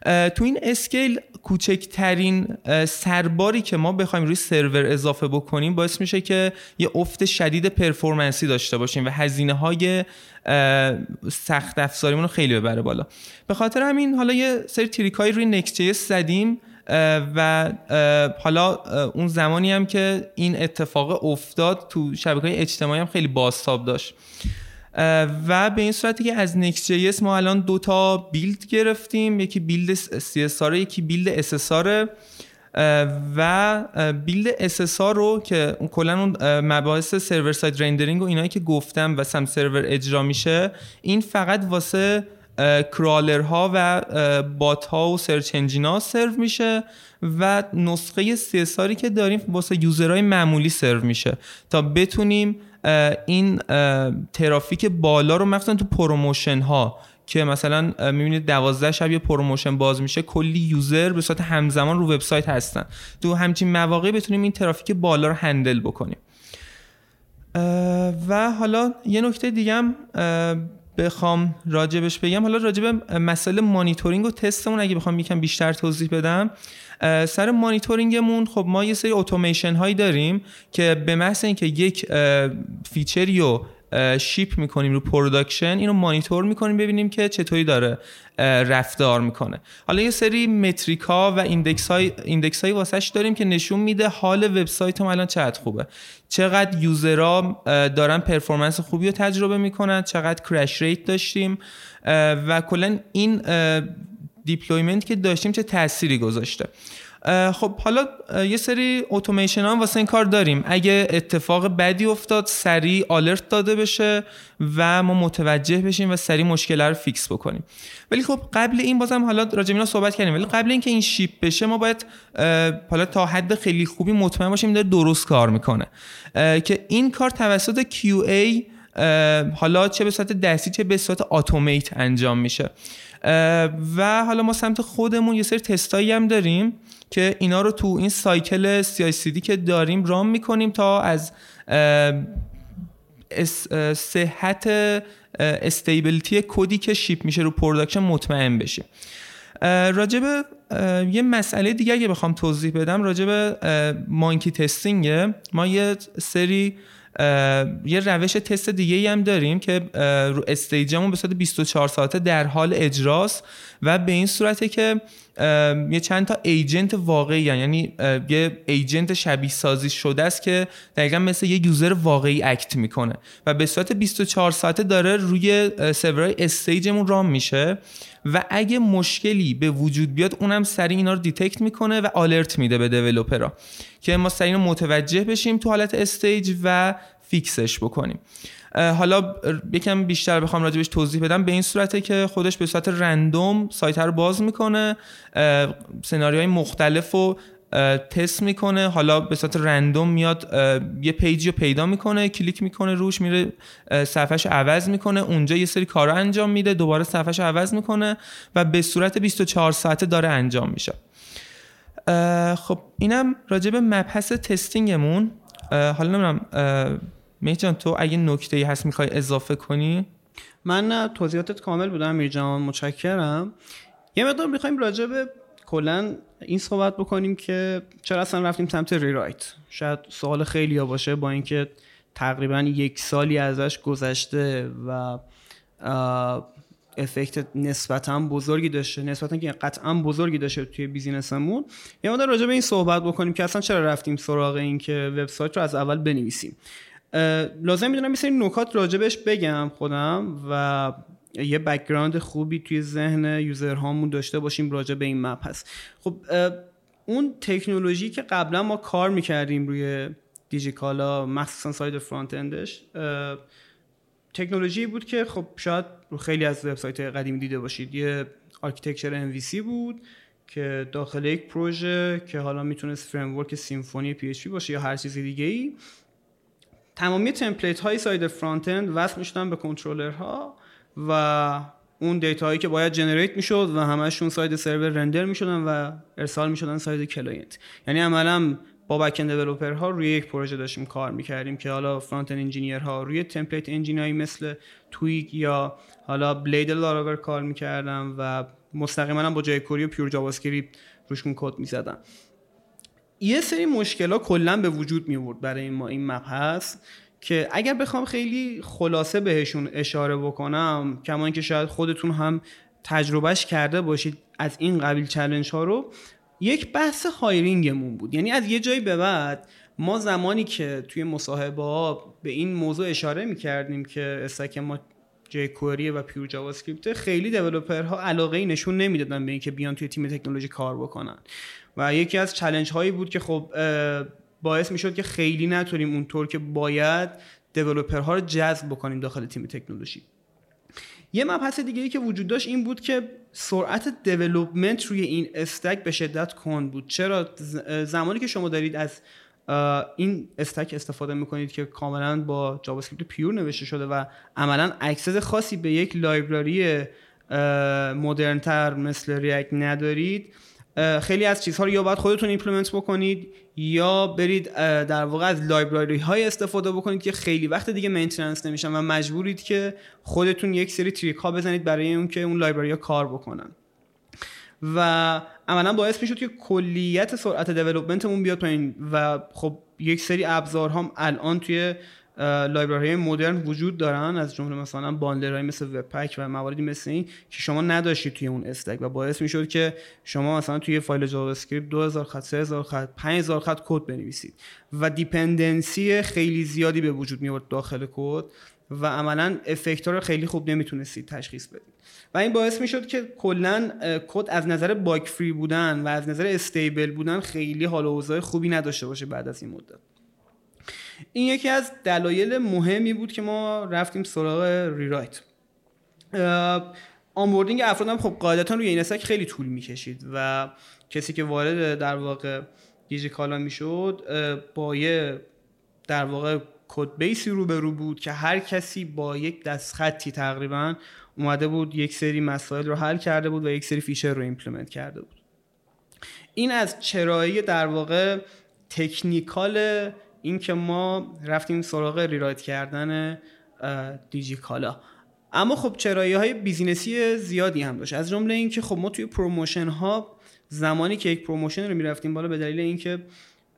تو این scale کوچکترین سرباری که ما بخوایم روی سرور اضافه بکنیم باعث میشه که یه افت شدید performance ی داشته باشیم و هزینه های سخت افزاریمون رو خیلی ببره بالا. به خاطر همین حالا یه سری trick روی Next زدیم و حالا اون زمانی هم که این اتفاق افتاد تو شبکه اجتماعی هم خیلی بازتاب داشت. و به این صورتی که از Next.js ما الان دو تا build گرفتیم. یکی build CSR یکی build SSR و build SSR رو که کلا اون مباحث server side rendering و اینایی که گفتم و سمت سرور اجرا میشه این فقط واسه crawler ها و bot ها و search engine ها serve میشه و نسخه CSR ی که داریم واسه user های معمولی سرو میشه تا بتونیم این ترافیک بالا رو مخصوصا تو promotion ها که مثلا می‌بینید 12 شب یه promotion باز میشه کلی user به صورت همزمان رو وبسایت هستن. تو همچین مواقع بتونیم این ترافیک بالا رو handle بکنیم. و حالا یه نکته دیگه هم بخوام راجبش بگم. حالا راجب مسئله مانیتورینگ و تستمون اگه بخوام یکم بیشتر توضیح بدم سر مانیتورینگمون خب ما یه سری اتوماسیون هایی داریم که به محض اینکه یک feature ی رو ship می‌کنیم رو production اینو مانیتور می‌کنیم ببینیم که چطوری داره رفتار می‌کنه. حالا یه سری metric ها و index های index های واسش داریم که نشون میده حال وبسایت هم الان چقدر خوبه. چقدر user ها دارن performance خوبی رو تجربه می‌کنن چقدر crash rate داشتیم و کلا این deployment که داشتیم چه تأثیری گذاشته. خب حالا یه سری اتوماسیون هم واسه این کار داریم. اگه اتفاق بدی افتاد سریع alert داده بشه و ما متوجه بشیم و سریع مشکل رو fix بکنیم. ولی خب قبل این بازم حالا راجع اینا صحبت کردیم. ولی قبل اینکه این ship بشه ما باید حالا تا حد خیلی خوبی مطمئن باشیم داره درست کار می‌کنه. که این کار توسط QA حالا چه به صورت دستی چه به صورت اتومات انجام میشه. و حالا ما سمت خودمون یه سری تستایی هم داریم. که اینا رو تو این cycle CI/CD که داریم run می‌کنیم تا از صحت stability کدی که ship میشه رو production مطمئن بشیم. راجب یه مسئله دیگه اگه بخوام توضیح بدم راجب monkey testing ه. ما یه سری یه روش تست دیگه هم داریم که رو stage مون به صورت 24 ساعته در حال اجراست و به این صورته که یه چند تا agent واقعی یعنی یه agent شبیه سازی شده است که دقیقا مثل یه user واقعی act می‌کنه. و به صورت 24 ساعته داره روی سرورهای stage مون run میشه. و اگه مشکلی به وجود بیاد اونم سریع اینا رو detect می‌کنه و alert میده به developer ها که ما سریع متوجه بشیم تو حالت stage و fix ش بکنیم. حالا یکم بیشتر بخوام راجبش توضیح بدم. به این صورته که خودش به صورت random سایت رو باز می‌کنه سناریوهای مختلف رو تست می‌کنه. حالا به صورت random میاد یه page ی رو پیدا می‌کنه کلیک می‌کنه روش میره صفحش عوض می‌کنه. اونجا یه سری کارا انجام میده دوباره صفحش عوض می‌کنه و به صورت 24 ساعته داره انجام میشه. خب اینم راجب مبحث تستینگمون. حالا نمی‌دونم میجان تو اگه نکته ای هست می‌خوای اضافه کنی؟ من توضیحاتت کامل بودم امیر جان. متشکرم. یه مقدار می‌خوایم راجع به کلا این صحبت بکنیم که چرا اصلا رفتیم سمت ریرایت. شاید سوال خیلی ها باشه با اینکه تقریبا یک سالی ازش گذشته و افکت نسبتا بزرگی داشته نسبتا که قطعا بزرگی داشته توی بیزینسمون. یه مقدار راجع به این صحبت بکنیم که اصلا چرا رفتیم سراغ این که وبسایت رو از اول بنویسیم. لازم می‌دونم یه نکات راجبش بگم خودم و یه background خوبی توی ذهن user هامون داشته باشیم راجع به این مبحث. خب اون تکنولوژی که قبلا ما کار می‌کردیم روی دیجیکالا مخصوصا side front-end ش تکنولوژی بود که خب شاید رو خیلی از وبسایت قدیمی دیده باشید. یه architecture MVC بود که داخل یک پروژه که حالا می‌تونست framework Symfony PHP باشه یا هر چیز دیگه ای تمامی template های side front-end وصل می‌شدن به کنترلرها و اون data هایی که باید generate می‌شد و همشون side server render می‌شدن و ارسال می‌شدن side client. یعنی عملا با back-end ها روی یک پروژه داشتیم کار می‌کردیم که حالا front-end engineer ها روی template engine هایی مثل Twig یا حالا Blade Laravel کار می‌کردم و مستقیما با jQuery و pure JavaScript روشون کد می‌زدم یه سری مشکل ها به وجود میاورد برای ما این مبحث که اگر بخوام خیلی خلاصه بهشون اشاره بکنم کما اینکه شاید خودتون هم تجربهش کرده باشید از این قبیل challenge ها رو یک بحث hiring مون بود. یعنی از یه جایی به بعد ما زمانی که توی مصاحبه ها به این موضوع اشاره می کردیم که stack ما jQuery و pure JavaScript خیلی ها علاقه ای نشون نمی‌دادن به اینکه بیان توی تیم تکنولوژی کار بکنن. و یکی از challenge هایی بود که خب باعث می‌شد که خیلی نتونیم اونطور که باید ها رو جذب بکنیم داخل تیم تکنولوژی. یه مبحث دیگه ای که وجود داشت این بود که سرعت development روی این stack به شدت کند بود. چرا؟ زمانی که شما دارید از این stack استفاده می‌کنید که کاملا با JavaScript pure نوشته شده و عملا access خاصی به یک library مدرنتر مثل React ندارید خیلی از چیزها رو یا باید خودتون implement بکنید یا برید در واقع از library های استفاده بکنید که خیلی وقت دیگه maintenance نمیشن و مجبورید که خودتون یک سری trick ها بزنید برای اون که اون library ها کار بکنن. و عملا باعث می‌شد که کلیت سرعت development مون بیاد پایین و خب یک سری ابزارها الان توی library مدرن وجود دارن از جمله مثلا bundler های مثل Webpack و مواردی مثل این که شما نداشتید توی اون stack و باعث می‌شد که شما مثلا توی فایل JavaScript 2000 خط 3000 خط 5000 خط کد بنویسید. و dependency خیلی زیادی به وجود می آورد داخل کد و عملا effect رو خیلی خوب نمی‌تونستید تشخیص بدید. و این باعث می‌شد که کلا کد از نظر bug free بودن و از نظر stable بودن خیلی حال و خوبی نداشته باشه بعد از این مدت. این یکی از دلایل مهمی بود که ما رفتیم سراغ rewrite. onboarding افراد هم خب قاعدتا روی این stack خیلی طول می‌کشید و کسی که وارد در واقع دیجیکالا می‌شد با یه در واقع codebase ی رو به رو بود که هر کسی با یک دست خطی تقریبا اومده بود یک سری مسائل رو حل کرده بود و یک سری feature رو implement کرده بود. این از چرایی در واقع technical این که ما رفتیم سراغ rewrite کردن دیجیکالا. اما خب چرایی های business ی زیادی هم داشت. از جمله اینکه خب ما توی promotion ها زمانی که یک promotion رو می‌رفتیم بالا به دلیل اینکه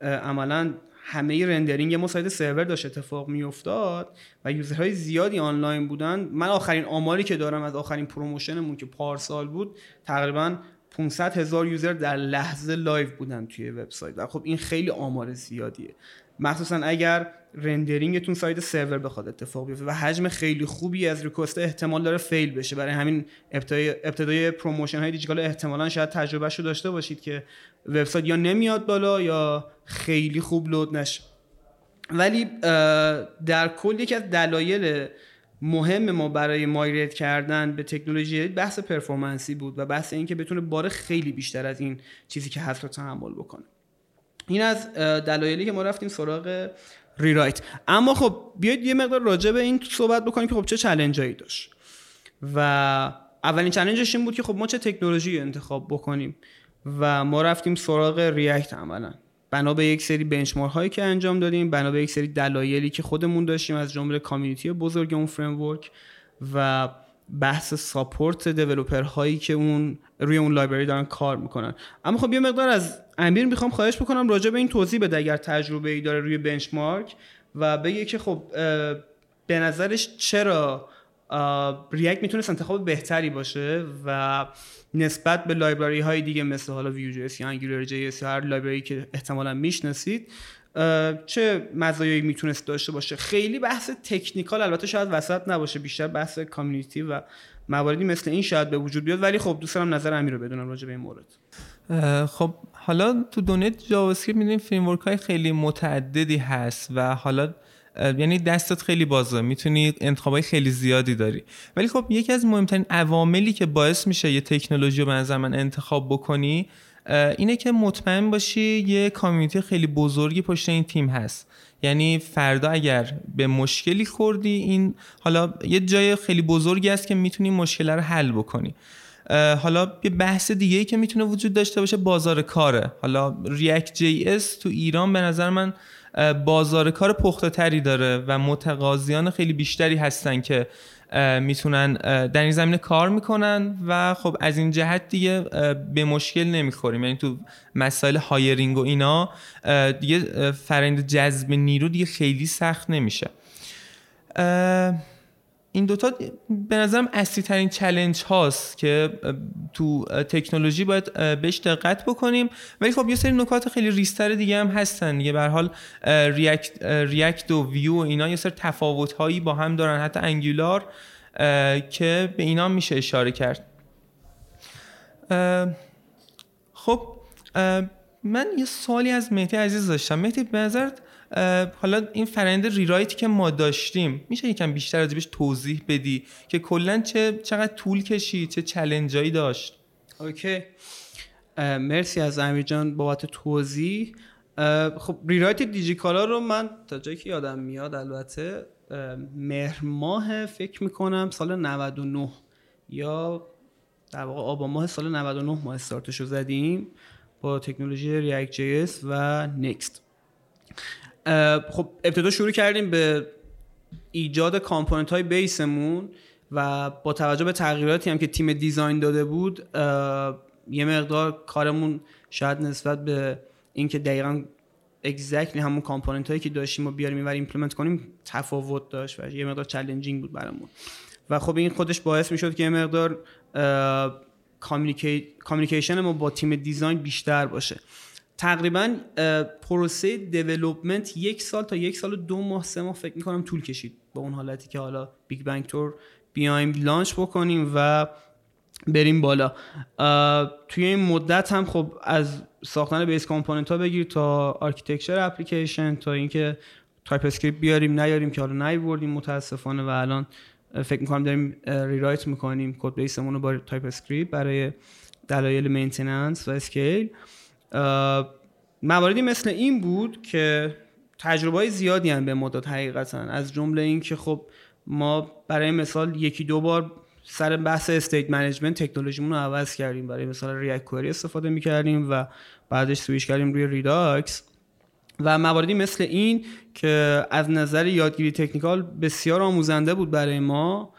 عملا همه rendering ما side server داشت اتفاق میافتاد و user های زیادی آنلاین بودن. من آخرین آماری که دارم از آخرین promotion مون که پارسال بود تقریبا 500 هزار user در لحظه live بودن توی وبسایت. و خب این خیلی آمار زیادیه. مخصوصا اگر rendering تون side server بخواد اتفاق بیفته و حجم خیلی خوبی از request احتمال داره fail بشه. برای همین ابتدای ابتدای promotion های دیجیکالا احتمالا شاید تجربه شو داشته باشید که وبسایت یا نمیاد بالا یا خیلی خوب load نشه. ولی در کل یکی از دلایل مهم ما برای مایگریت کردن به تکنولوژی بحث پرفورمنسی بود و بحث اینکه بتونه بار خیلی بیشتر از این چیزی که هست رو تحمل بکنه. این از دلایلی که ما رفتیم سراغ ریرایت. اما خب بیاید یه مقدار راجع به این صحبت بکنیم که خب چه چلنجایی داشت. و اولین چلنجش این بود که خب ما چه تکنولوژی انتخاب بکنیم. و ما رفتیم سراغ ریاکت عملا. بنا به یک سری بنچمارک هایی که انجام دادیم بنا به یک سری دلایلی که خودمون داشتیم از جمله کامیونیتی بزرگ اون فریم و بحث support developer هایی که اون روی اون library دارن کار می‌کنن. اما خب یه مقدار از امیر می‌خوام خواهش بکنم راجع به این توضیح بده اگر تجربه ای داره روی benchmark و بگه که خب به نظرش چرا React می‌تونست انتخاب بهتری باشه و نسبت به library های دیگه مثل حالا Vue JS یا Angular JS یا هر library که احتمالا می‌شناسید چه مزایایی می‌تونست داشته باشه؟ خیلی بحث technical البته شاید وسط نباشه بیشتر بحث community و مواردی مثل این شاید به وجود بیاد ولی خب دوست دارم نظر امیر رو بدونم راجع به این مورد. خب حالا تو دنیای JavaScript می‌دونیم framework های خیلی متعددی هست و حالا یعنی دستت خیلی بازه می‌تونی انتخابای خیلی زیادی داری. ولی خب یکی از مهمترین عواملی که باعث میشه یه تکنولوژی رو به من انتخاب بکنی اینه که مطمئن باشی یه community خیلی بزرگی پشت این تیم هست. یعنی فردا اگر به مشکلی خوردی این حالا یه جای خیلی بزرگی است که می‌تونی مشکل رو حل بکنی. حالا یه بحث دیگه ای که می‌تونه وجود داشته باشه بازار کاره. حالا React JS تو ایران به نظر من بازار کار پخته تری داره و متقاضیان خیلی بیشتری هستن که می‌تونن در این زمینه کار می‌کنن و خب از این جهت دیگه به مشکل نمی‌خوریم. یعنی تو مسائل hiring و اینا دیگه فرایند جذب نیرو دیگه خیلی سخت نمیشه. این دوتا به نظرم اصلی ترین چلنج هاست که تو تکنولوژی باید بهش دقت بکنیم. ولی خب یه سری نکات خیلی ریستر دیگه هم هستن دیگه. به حال ریاکت, ریاکت و ویو و اینا یه سری تفاوت هایی با هم دارن. حتی انگولار که به اینا میشه اشاره کرد. خب من یه سوالی از مهدی عزیز داشتم. مهدی به نظرت حالا این فرند ریرایتی که ما داشتیم میشه یکم بیشتر از بهش توضیح بدی که کلا چه چقدر طول کشید چه چلنجایی داشت؟ اوکی. مرسی از امیر جان بابت توضیح. خب ریرایت دیجیکالا رو من تا جایی که یادم میاد البته مهر ماه فکر می‌کنم سال 99 یا در واقع آبان ماه سال 99 ما استارتش رو زدیم با تکنولوژی React JS و Next خب ابتدا شروع کردیم به ایجاد component های base مون و با توجه به تغییراتی هم که تیم design داده بود یه مقدار کارمون شاید نسبت به اینکه دقیقا exactly همون component هایی که داشتیم و بیاریم و implement کنیم تفاوت داشت و یه مقدار challenging بود برامون. و خب این خودش باعث می‌شد که یه مقدار communication ما با تیم design بیشتر باشه. تقریبا پروسه development یک سال تا یک سال و دو ماه سه ماه فکر می‌کنم طول کشید با اون حالتی که حالا big bang طور بیایم launch بکنیم و بریم بالا. توی این مدت هم خب از ساختن base component ها بگیر تا architecture اپلیکیشن تا اینکه TypeScript بیاریم نیاریم که حالا نیوردیم متاسفانه و الان فکر می‌کنم داریم rewrite می‌کنیم. code base مون رو با TypeScript برای دلایل maintenance و scale. مواردی مثل این بود که تجربه های زیادی هم به دست اومد حقیقتا. از جمله این که خب ما برای مثال یکی دو بار سر بحث state management تکنولوژیمون رو عوض کردیم. برای مثال React Query استفاده می‌کردیم و بعدش سویش کردیم روی Redux و مواردی مثل این که از نظر یادگیری technical بسیار آموزنده بود برای ما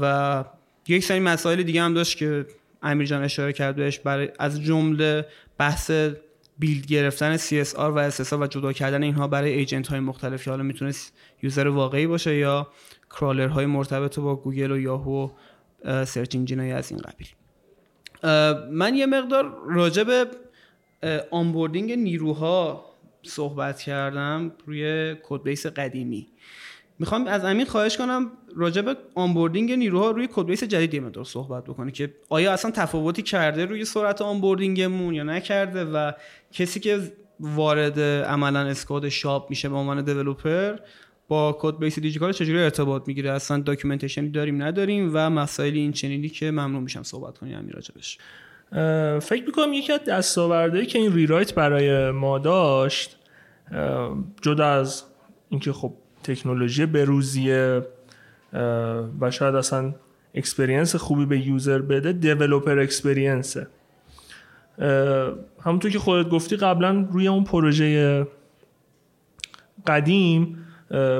و یک سری مسائل دیگه هم داشت که امیر جان اشاره کرد بهش. برای از جمله بحث build گرفتن CSR و SSR و جدا کردن اینها برای agent های مختلف حالا می‌تونست user واقعی باشه یا crawler های مرتبط با گوگل و یاهو search engine های از این قبیل. من یه مقدار راجع به onboarding نیروها صحبت کردم روی code base قدیمی. می‌خوام از امین خواهش کنم راجع به onboarding نیروها روی code base جدید یه مقدار صحبت بکنه که آیا اصلا تفاوتی کرده روی سرعت onboarding مون یا نکرده و کسی که وارد عملا squad shop میشه به عنوان developer با code base دیجیکالا چجوری ارتباط می‌گیره؟ اصلا documentation ی داریم نداریم و مسائل این چنینی که ممنون میشم صحبت کنی امین راجبش. فکر می‌کنم یکی از دستاوردهایی که این rewrite برای ما داشت جدا از اینکه خب تکنولوژی بروزیه و شاید اصلا experience خوبی به user بده developer experience ه همونطور که خودت گفتی قبلا روی اون پروژه قدیم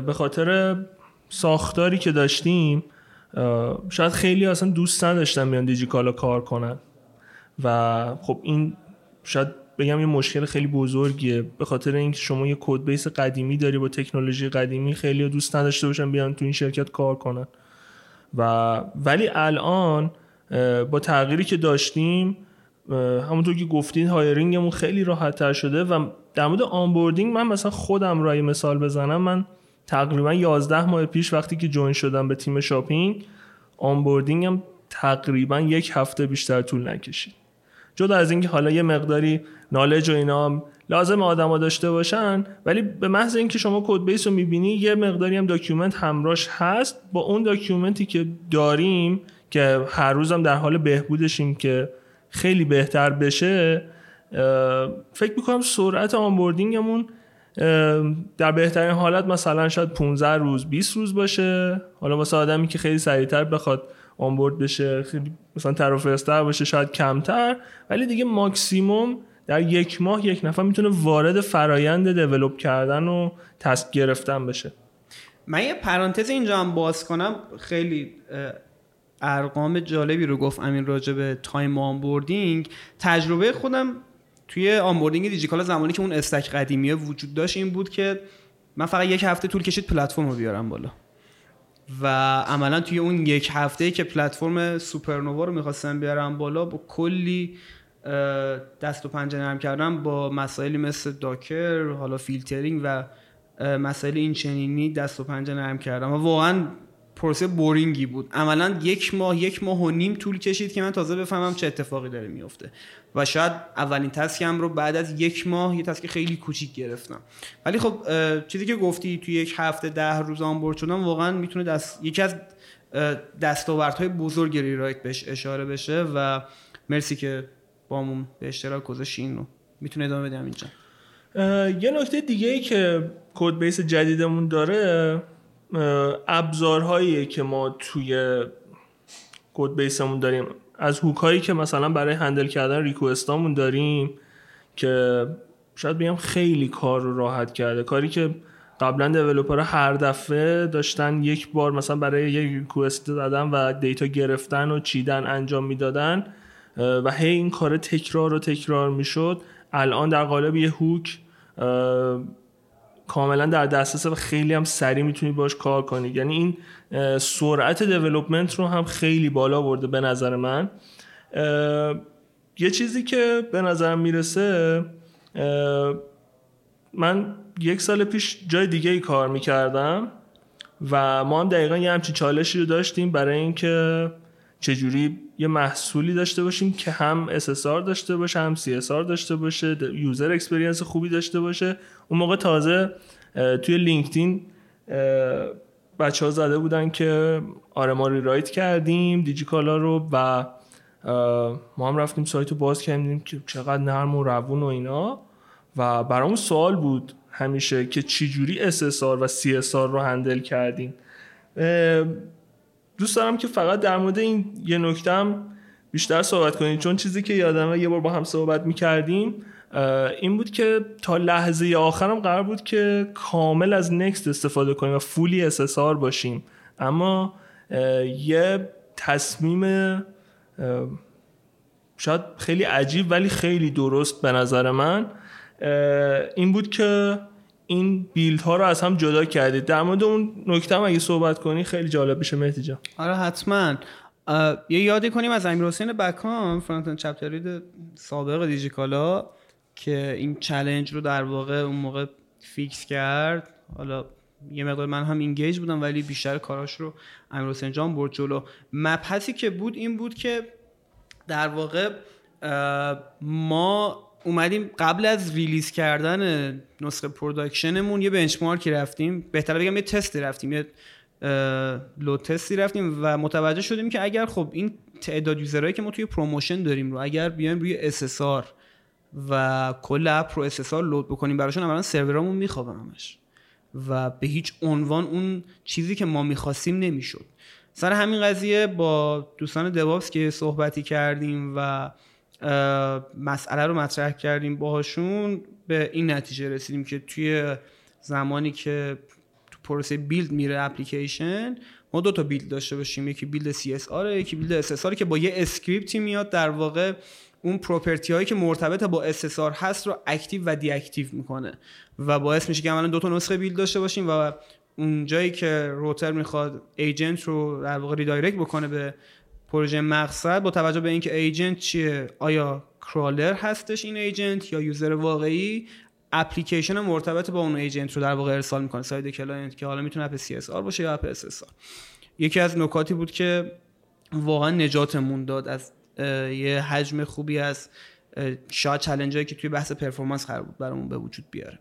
به خاطر ساختاری که داشتیم شاید خیلی اصلا دوست نداشتن میان دیجیکالا کار کنن. و خب این شاید بگم یه مشکل خیلی بزرگیه. به خاطر اینکه شما یه code base قدیمی داری با تکنولوژی قدیمی خیلی دوست نداشته باشن بیان تو این شرکت کار کنن. و ولی الان با تغییری که داشتیم همونطور که گفتین hiring مون خیلی راحت تر شده و در مورد onboarding من مثلا خودم رو مثال بزنم. من تقریبا 11 ماه پیش وقتی که join شدم به تیم shopping onboarding م تقریبا یک هفته بیشتر طول نکشید. جدا از اینکه حالا یه مقداری knowledge و اینا لازم آدما داشته باشن ولی به محض اینکه شما code base رو می‌بینی یه مقداری هم document همراش هست. با اون document ی که داریم که هر روزم در حال بهبودشیم که خیلی بهتر بشه فکر می‌کنم سرعت onboarding مون در بهترین حالت مثلا شاید 15 روز 20 روز باشه. حالا واسه آدمی که خیلی سریعتر بخواد onboard بشه خیلی مثلا تر باشه شاید کمتر. ولی دیگه ماکسیموم در یک ماه یک نفر می‌تونه وارد فرایند develop کردن و task گرفتن بشه. من یه پرانتز اینجا هم باز کنم. خیلی ارقام جالبی رو گفت امین راجع به time onboarding. تجربه خودم توی onboarding دیجیکالا زمانی که اون stack قدیمیه وجود داشت این بود که من فقط یک هفته طول کشید پلتفرم رو بیارم بالا. و عملا توی اون یک هفته که پلتفرم Supernova رو می‌خواستم بیارم بالا با کلی دست و پنجه نرم کردم با مسائلی مثل Docker حالا فیلترینگ و مسائل این چنینی دست و پنجه نرم کردم. و واقعا پروسه boring ی بود. عملا یک ماه یک ماه و نیم طول کشید که من تازه بفهمم چه اتفاقی داره میفته. و شاید اولین تسکم رو بعد از یک ماه یه تسک خیلی کوچیک گرفتم. ولی خب چیزی که گفتی توی یک هفته ده روز آنبورد شدن واقعا می‌تونه دست یکی از دستاوردهای بزرگ ریرایت بهش اشاره بشه و مرسی که بامون به اشتراک گذاشتین رو می‌تونه ادامه بدم اینجا یه نکته دیگه ای که کد بیس جدیدمون داره ابزارهایی که ما توی کد بیسمون داریم. از هوک هایی که مثلا برای هندل کردن ریکوستامون داریم که شاید بگم خیلی کار رو راحت کرده. کاری که قبلا دیولپرها هر دفعه داشتن یک بار مثلا برای یک ریکوست دادن و دیتا گرفتن و چیدن انجام می‌دادن و هی این کار تکرار و تکرار می‌شد. الان در قالب یه هوک کاملا در دسترس و خیلی هم سریع می‌تونید باش کار کنید یعنی این سرعت development رو هم خیلی بالا برده به نظر من. یه چیزی که به نظرم می‌رسه من یک سال پیش جای دیگه ای کار می‌کردم و ما هم دقیقا یه همچین چالشی رو داشتیم برای اینکه چجوری یه محصولی داشته باشیم که هم SSR داشته باشه هم CSR داشته باشه user experience خوبی داشته باشه. اون موقع تازه توی لینکدین بچه ها زده بودن که آره ما ریرایت کردیم دیجیکالا رو و ما هم رفتیم سایت رو باز کردیم که چقدر نرم و روون و اینا. و برامون سوال بود همیشه که چجوری SSR و CSR رو هندل کردیم. دوست دارم که فقط در مورد این یه نکتم بیشتر صحبت کنیم. چون چیزی که یادمه یه بار با هم صحبت می‌کردیم این بود که تا لحظه آخرم قرار بود که کامل از نکست استفاده کنیم و فولی SSR باشیم. اما یه تصمیم شاید خیلی عجیب ولی خیلی درست به نظر من. این بود که این بیلد ها رو از هم جدا کردید. در مورد اون نکته هم اگه صحبت کنی خیلی جالب میشه. مهدی جان. آره حتما. یه یادی کنیم از امیر حسین بکان فرانت چپترید سابق دیجیکالا که این challenge رو در واقع اون موقع fix کرد. حالا یه مقدار من هم engage بودم ولی بیشتر کاراش رو امیر حسین جان برد جلو. مبحثی که بود این بود که در واقع ما اومدیم قبل از release کردن نسخه production مون یه benchmark ی رفتیم. بهتر بگم یه تستی رفتیم یه load test ی رفتیم و متوجه شدیم که اگر خب این تعداد user هایی که ما توی promotion داریم رو اگر بیایم روی SSR و کل اپ رو SSR load بکنیم براشون اولا سرورامون میخوابه همش و به هیچ عنوان اون چیزی که ما می‌خواستیم نمی‌شد. سر همین قضیه با دوستان DevOps که صحبتی کردیم و مسئله رو مطرح کردیم باهاشون به این نتیجه رسیدیم که توی زمانی که تو پروسه build میره اپلیکیشن ما دو تا build داشته باشیم. یکی build CSR یکی build SSR که با یه script ی میاد در واقع اون property هایی که مرتبط با SSR هست رو active و deactive می‌کنه و باعث میشه که عملا دو تا نسخه build داشته باشیم و اون جایی که router می‌خواد agent رو در واقع redirect بکنه به پروژه مقصد با توجه به اینکه agent چیه؟ آیا crawler هستش این agent یا user واقعی؟ اپلیکیشن مرتبط با اون agent رو در واقع ارسال می‌کنه. side client که حالا می‌تونه اپ CSR باشه یا اپ SSR یکی از نکاتی بود که واقعا نجاتمون داد از یه حجم خوبی از شاید challenge ایی که توی بحث performance قرار بود برامون به وجود بیاره.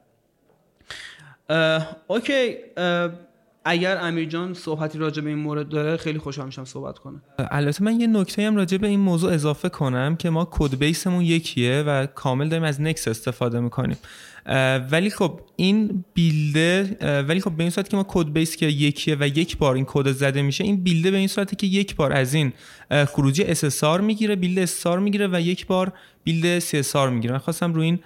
OK اگر امیر جان صحبتی راجع به این مورد داره خیلی خوشحال میشم صحبت کنه. البته من یه نکته هم راجع به این موضوع اضافه کنم که ما code base مون یکیه و کامل داریم از نکس استفاده می‌کنیم. ولی خب این build ه ولی خب به این صورت که ما کد بیس که یکیه و یک بار این کد زده میشه این بیلده به این صورته که یک بار از این خروجی SSR می‌گیره بیلد SSR می‌گیره و یک بار بیلد CSR می‌گیره. من خواستم رو این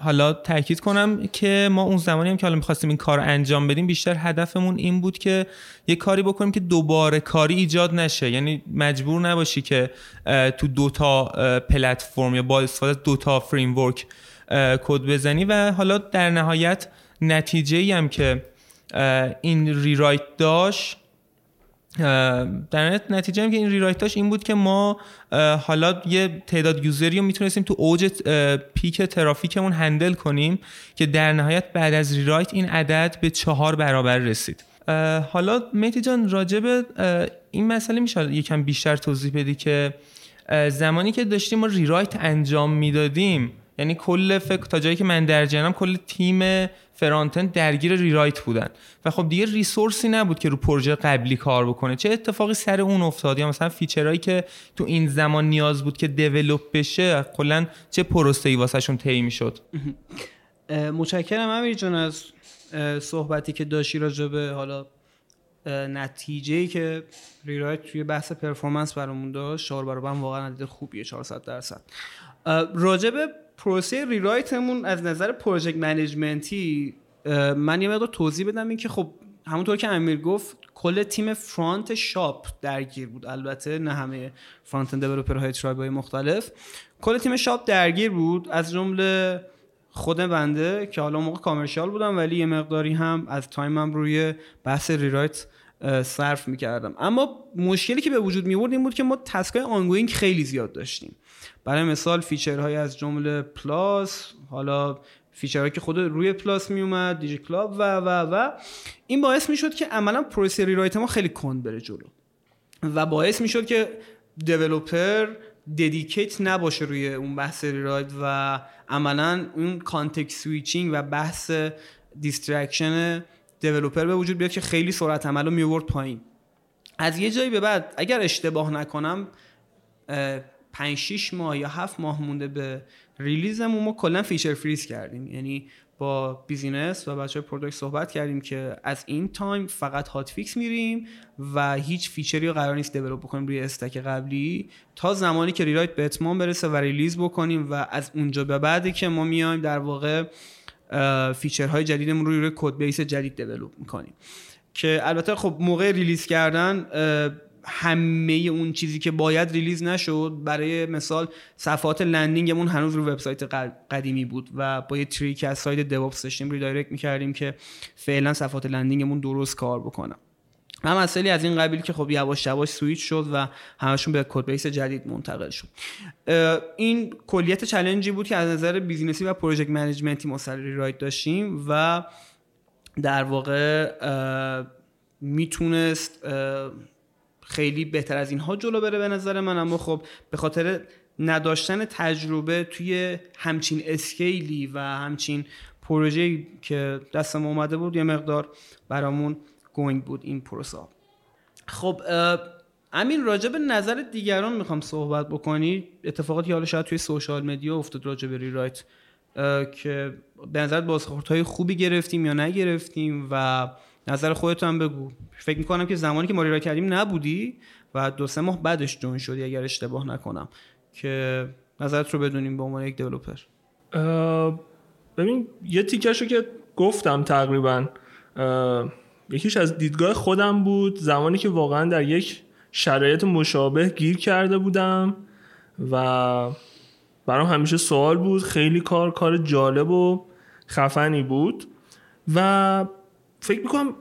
حالا تاکید کنم که ما اون زمانی هم که حالا می‌خواستیم این کار انجام بدیم بیشتر هدفمون این بود که یه کاری بکنیم که دوباره کاری ایجاد نشه. یعنی مجبور نباشی که تو دوتا پلتفرم یا با استفاده دوتا فریم ورک کد بزنی و حالا در نهایت نتیجه هم که این rewrite داشت در نتیجه هم که این rewrite داشت این بود که ما حالا یه تعداد user ی رو می‌تونستیم تو اوج peak ترافیکمون handle کنیم که در نهایت بعد از rewrite این عدد به چهار برابر رسید. حالا مهدی جان راجب این مسئله میشه یکم بیشتر توضیح بدی که زمانی که داشتیم ما rewrite انجام می‌دادیم یعنی کل فکر تا جایی که من در جریانم کل تیم front-end درگیر rewrite بودن. و خب دیگه resource ی نبود که رو پروژه قبلی کار بکنه. چه اتفاقی سر اون افتاد؟ یا مثلا feature هایی که تو این زمان نیاز بود که develop بشه کلا چه پروسه‌ای واسهشون طی می‌شد؟ متشکرم امیر جان از صحبتی که داشتی راجع به حالا نتیجه که rewrite توی بحث performance برامون داشت. چهار برابر واقعا نتیجه خوبیه 400 درصد. راجع به پروسه rewrite مون از نظر project management ی من یه مقدار توضیح بدم این که خب همونطور که امیر گفت کل تیم front shop درگیر بود. البته نه همه front-end های tribe مختلف. کل تیم shop درگیر بود. از جمله خود بنده که حالا موقع commercial بودم ولی یه مقداری هم از time م روی بحث rewrite صرف می‌کردم. اما مشکلی که به وجود میورد این بود که ما task ای ongoing خیلی زیاد داشتیم. برای مثال feature های از جمله پلاس حالا feature هایی که خود روی پلاس میومد دیجی کلاب و و و. این باعث می‌شد که عملا پروسه rewrite ما خیلی کند بره جلو. و باعث می‌شد که developer dedicate نباشه روی اون بحث rewrite و عملا اون context switching و بحث distraction developer به وجود بیاد که خیلی سرعت عمل رو میورد پایین. از یه جایی به بعد اگر اشتباه نکنم 5 6 ماه یا 7 ماه مونده به release مون ما کلا feature freeze کردیم. یعنی با business و بچه product صحبت کردیم که از این time فقط hotfix میریم و هیچ feature ی رو قرار نیست develop بکنیم روی stack قبلی. تا زمانی که rewrite به اتمام برسه و release بکنیم و از اونجا به بعدی که ما میایم در واقع feature های جدیدمون رو روی code base جدید develop می‌کنیم. که البته خب موقع release کردن همه اون چیزی که باید release نشد برای مثال صفحات landing مون هنوز رو وبسایت قدیمی بود و با یه trick از side DevOps داشتیم redirect می‌کردیم که فعلا صفحات landing مون درست کار بکنم هم مسئله از این قبیل که خب یواش یواش سویچ شد و همشون به code base جدید منتقل شد. این کلیت challenge ی بود که از نظر business ی و project management ی ما rewrite داشتیم و در واقع می‌تونست خیلی بهتر از اینها جلو بره به نظر من. اما خب به خاطر نداشتن تجربه توی همچین scale ی و همچین پروژه‌ای که دستم اومده بود یه مقدار برامون going بود این پروسه. خب امین راجع به نظر دیگران می‌خوام صحبت بکنی. اتفاقاتی حالا شاید توی سوشال مدیا افتاد راجع به ریرایت که به نظر بازخوردهای خوبی گرفتیم یا نگرفتیم و نظر خودت هم بگو. فکر می‌کنم که زمانی که ما ریرایت کردیم نبودی و دو سه ماه بعدش جوین شدی اگر اشتباه نکنم که نظرت رو بدونیم به عنوان یک دیولپر. ببین یه تیکشو که گفتم تقریبا یکیش از دیدگاه خودم بود. زمانی که واقعا در یک شرایط مشابه گیر کرده بودم و برام همیشه سوال بود. خیلی کار کار جالب و خفنی بود. و فکر می‌کنم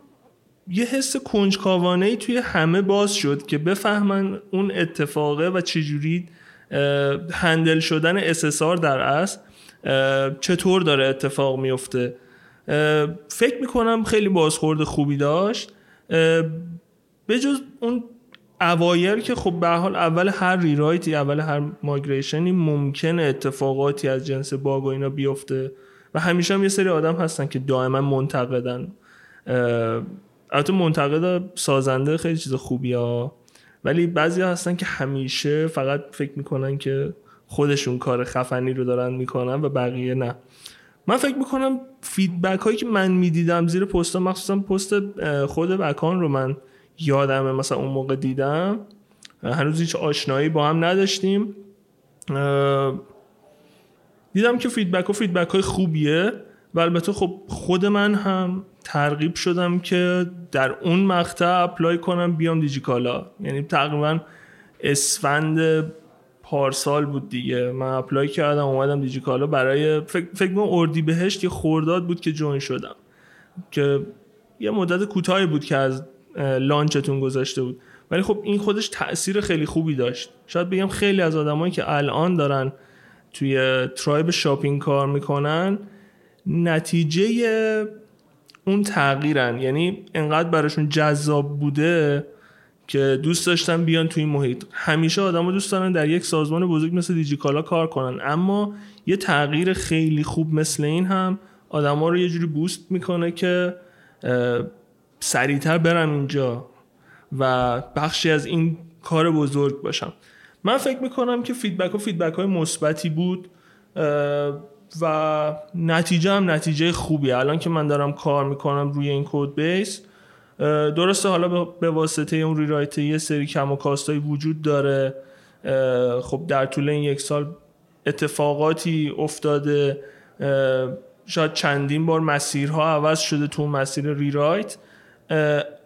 یه حس کنجکاوانه ای توی همه باز شد که بفهمن اون اتفاقه و چجوری هندل شدن SSR در اصل چطور داره اتفاق میفته فکر می‌کنم خیلی بازخورد خوبی داشت. به جز اون اوایل که خب به حال اول هر ریرایتی اول هر ماگریشنی ممکنه اتفاقاتی از جنس باگ و اینا بیفته و همیشه هم یه سری آدم هستن که دائما منتقدن. البته منتقد سازنده خیلی چیز خوبی ها. ولی بعضی هستن که همیشه فقط فکر می‌کنن که خودشون کار خفنی رو دارن می‌کنن و بقیه نه. من فکر می‌کنم feedback هایی که من می‌دیدم زیر پست مخصوصا پست خود بکان رو من یادمه مثلا اون موقع دیدم. هنوز هیچ آشنایی با هم نداشتیم. دیدم که feedback و feedback های خوبیه و البته خب خود من هم ترغیب شدم که در اون مقطع apply کنم بیام دیجیکالا. یعنی تقریبا اسفند پارسال بود دیگه. من apply کردم اومدم دیجیکالا. برای فکر فکر اردی بهشت یه خورداد بود که join شدم. که یه مدت کوتاهی بود که از launch تون گذاشته بود. ولی خب این خودش تاثیر خیلی خوبی داشت. شاید بگم خیلی از آدمایی که الان دارن توی tribe shopping کار می‌کنن نتیجه اون تغییرن. یعنی انقدر براشون جذاب بوده که دوست داشتن بیان توی این محیط. همیشه آدما دوست دارن در یک سازمان بزرگ مثل دیجیکالا کار کنن. اما یه تغییر خیلی خوب مثل این هم آدما رو یه جوری boost می‌کنه که سریعتر برم اینجا و بخشی از این کار بزرگ باشم من فکر می‌کنم که feedback و feedback های مثبتی بود و نتیجه هم نتیجه خوبیه. الان که من دارم کار می‌کنم روی این code base درسته حالا به واسطه اون ریرایت یه سری کم و کاستایی وجود داره. خب در طول این یک سال اتفاقاتی افتاده. شاید چندین بار مسیرها عوض شده تو مسیر ریرایت.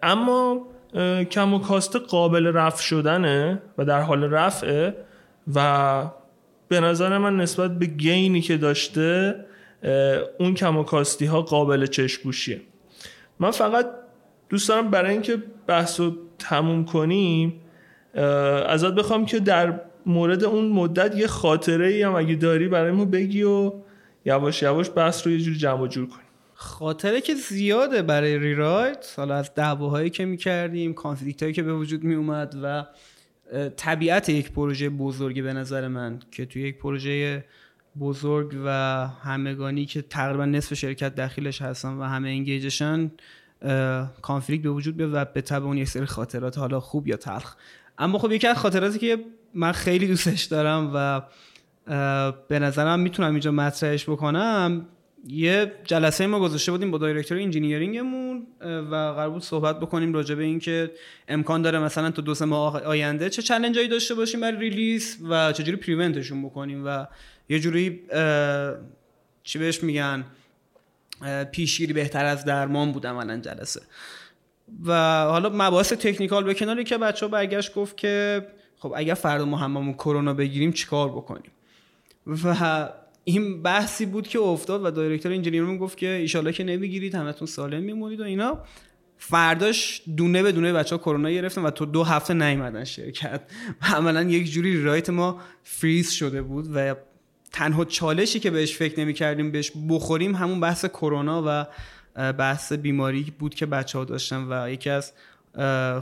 اما کم و کاست قابل رفع شدنه و در حال رفعه و به نظر من نسبت به گینی که داشته اون کم و کاستی ها قابل چشپوشیه من فقط دوست دارم برای اینکه بحث رو تموم کنیم ازت بخوام که در مورد اون مدت یه خاطره ای هم اگه داری برای ما بگی و یواش یواش بحث رو یه جور جمع جور کنیم. خاطره که زیاده برای ریرایت. حالا از دعواهایی که می‌کردیم کانفلیکت هایی که به وجود می اومد و طبیعت یک پروژه بزرگی به نظر من که توی یک پروژه بزرگ و همگانی که تقریبا نصف شرکت داخلش هستن و همه engage شن conflict به وجود بیاد و به تبع اون یک سری خاطرات حالا خوب یا تلخ. اما خب یکی از خاطراتی که من خیلی دوستش دارم و به نظرم می‌تونم اینجا مطرحش بکنم یه جلسه ما گذاشته بودیم با director engineering مون و قرار بود صحبت بکنیم راجع به اینکه امکان داره مثلا تو دو سه ماه آینده چه challenge ایی داشته باشیم برای release و چجوری prevent شون بکنیم و یه جوری چی بهش میگن؟ پیشگیری بهتر از درمان بود عملا جلسه. و حالا مباحث تکنیکال به کناری که بچه ها برگشت گفت که خب اگر فردا ما هممون کرونا بگیریم چیکار بکنیم؟ و این بحثی بود که افتاد و دایرکتور انجینیرمون گفت که ایشالله که نمی‌گیرید همتون سالم میمونید و اینا. فرداش دونه به دونه بچه ها کرونا گرفتن و تو دو هفته نیومدن شرکت. عملا یک جوری write ما فریز شده بود و تنها چالشی که بهش فکر نمی کردیم بهش بخوریم همون بحث کرونا و بحث بیماری بود که بچه ها داشتن و یکی از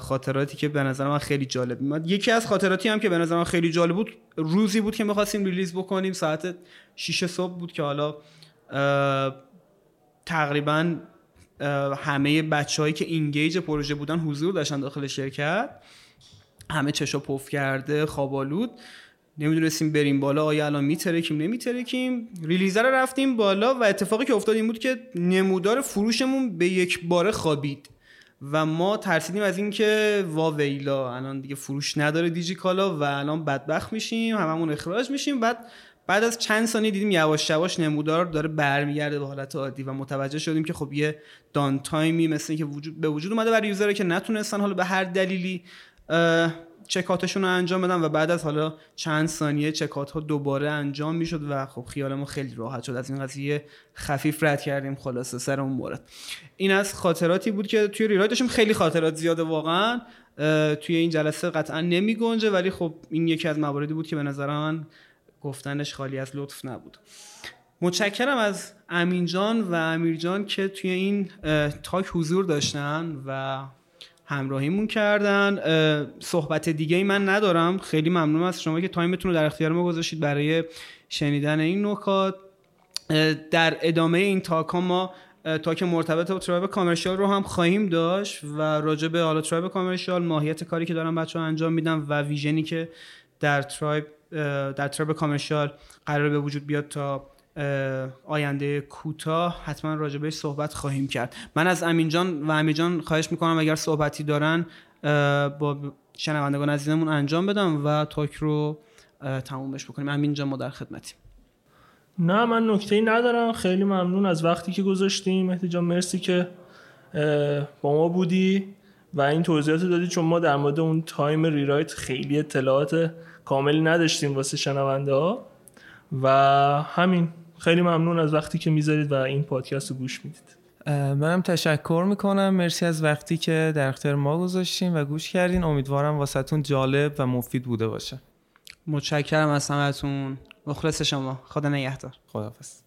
خاطراتی که به نظر من خیلی جالب میاد یکی از خاطراتی هم که به نظر من خیلی جالب بود روزی بود که می‌خواستیم release بکنیم ساعت 6 صبح بود که حالا تقریبا همه بچههایی که engage پروژه بودن حضور داشتن داخل شرکت. همه چشا پف کرده خوابالود نمی‌دونستیم بریم بالا آیا الان میترکیم نمیترکیم. release رو رفتیم بالا و اتفاقی که افتاد این بود که نمودار فروشمون به یک باره خوابید و ما ترسیدیم از اینکه وا ویلا الان دیگه فروش نداره دیجیکالا و الان بدبخت میشیم هممون اخراج میشیم. بعد بعد از چند ثانیه دیدیم یواش یواش نمودار داره برمیگرده به حالت عادی و متوجه شدیم که خب یه downtime ی مثل که وجود به وجود اومده برای user که نتونستن حالا به هر دلیلی چکاتشون رو انجام بدن و بعد از حالا چند ثانیه چکات ها دوباره انجام می‌شد و خب خیالمون خیلی راحت شد. از این قضیه خفیف رد کردیم خلاصه سر اون مورد. این از خاطراتی بود که توی ریرای داشتیم. خیلی خاطرات زیاده واقعا. توی این جلسه قطعا نمی گنجه ولی خب این یکی از مواردی بود که به نظر من گفتنش خالی از لطف نبود. متشکرم از امین جان و امیر جان که توی این تاک حضور داشتن و همراهیمون کردن. صحبت دیگه ای من ندارم. خیلی ممنون از شما که time تون رو در اختیار ما گذاشتید برای شنیدن این نکات. در ادامه این talk ها ما talk مرتبط با tribe commercial رو هم خواهیم داشت و راجع به حالا tribe commercial ماهیت کاری که دارم بچه ها انجام میدم و vision ی که در tribe در tribe commercial قرار به وجود بیاد تا آینده کوتاه حتما راجبش صحبت خواهیم کرد. من از امین جان و امین جان خواهش می‌کنم اگر صحبتی دارن با شنوندگان عزیزمون انجام بدم و talk رو تمومش بکنیم. امین جان ما در خدمتیم. نه من نکته ای ندارم. خیلی ممنون از وقتی که گذاشتیم. مهدی جان مرسی که با ما بودی و این توضیحات دادی چون ما در مورد اون time rewrite خیلی اطلاعات کاملی نداشتیم واسه شنونده ها. و همین. خیلی ممنون از وقتی که می‌ذارید و این پادکست رو گوش می‌دید. منم تشکر می‌کنم. مرسی از وقتی که در اختیار ما گذاشتین و گوش کردین. امیدوارم واسهتون جالب و مفید بوده باشه. متشکرم از همتون. مخلص شما. خدا نگهدار. خداحافظ.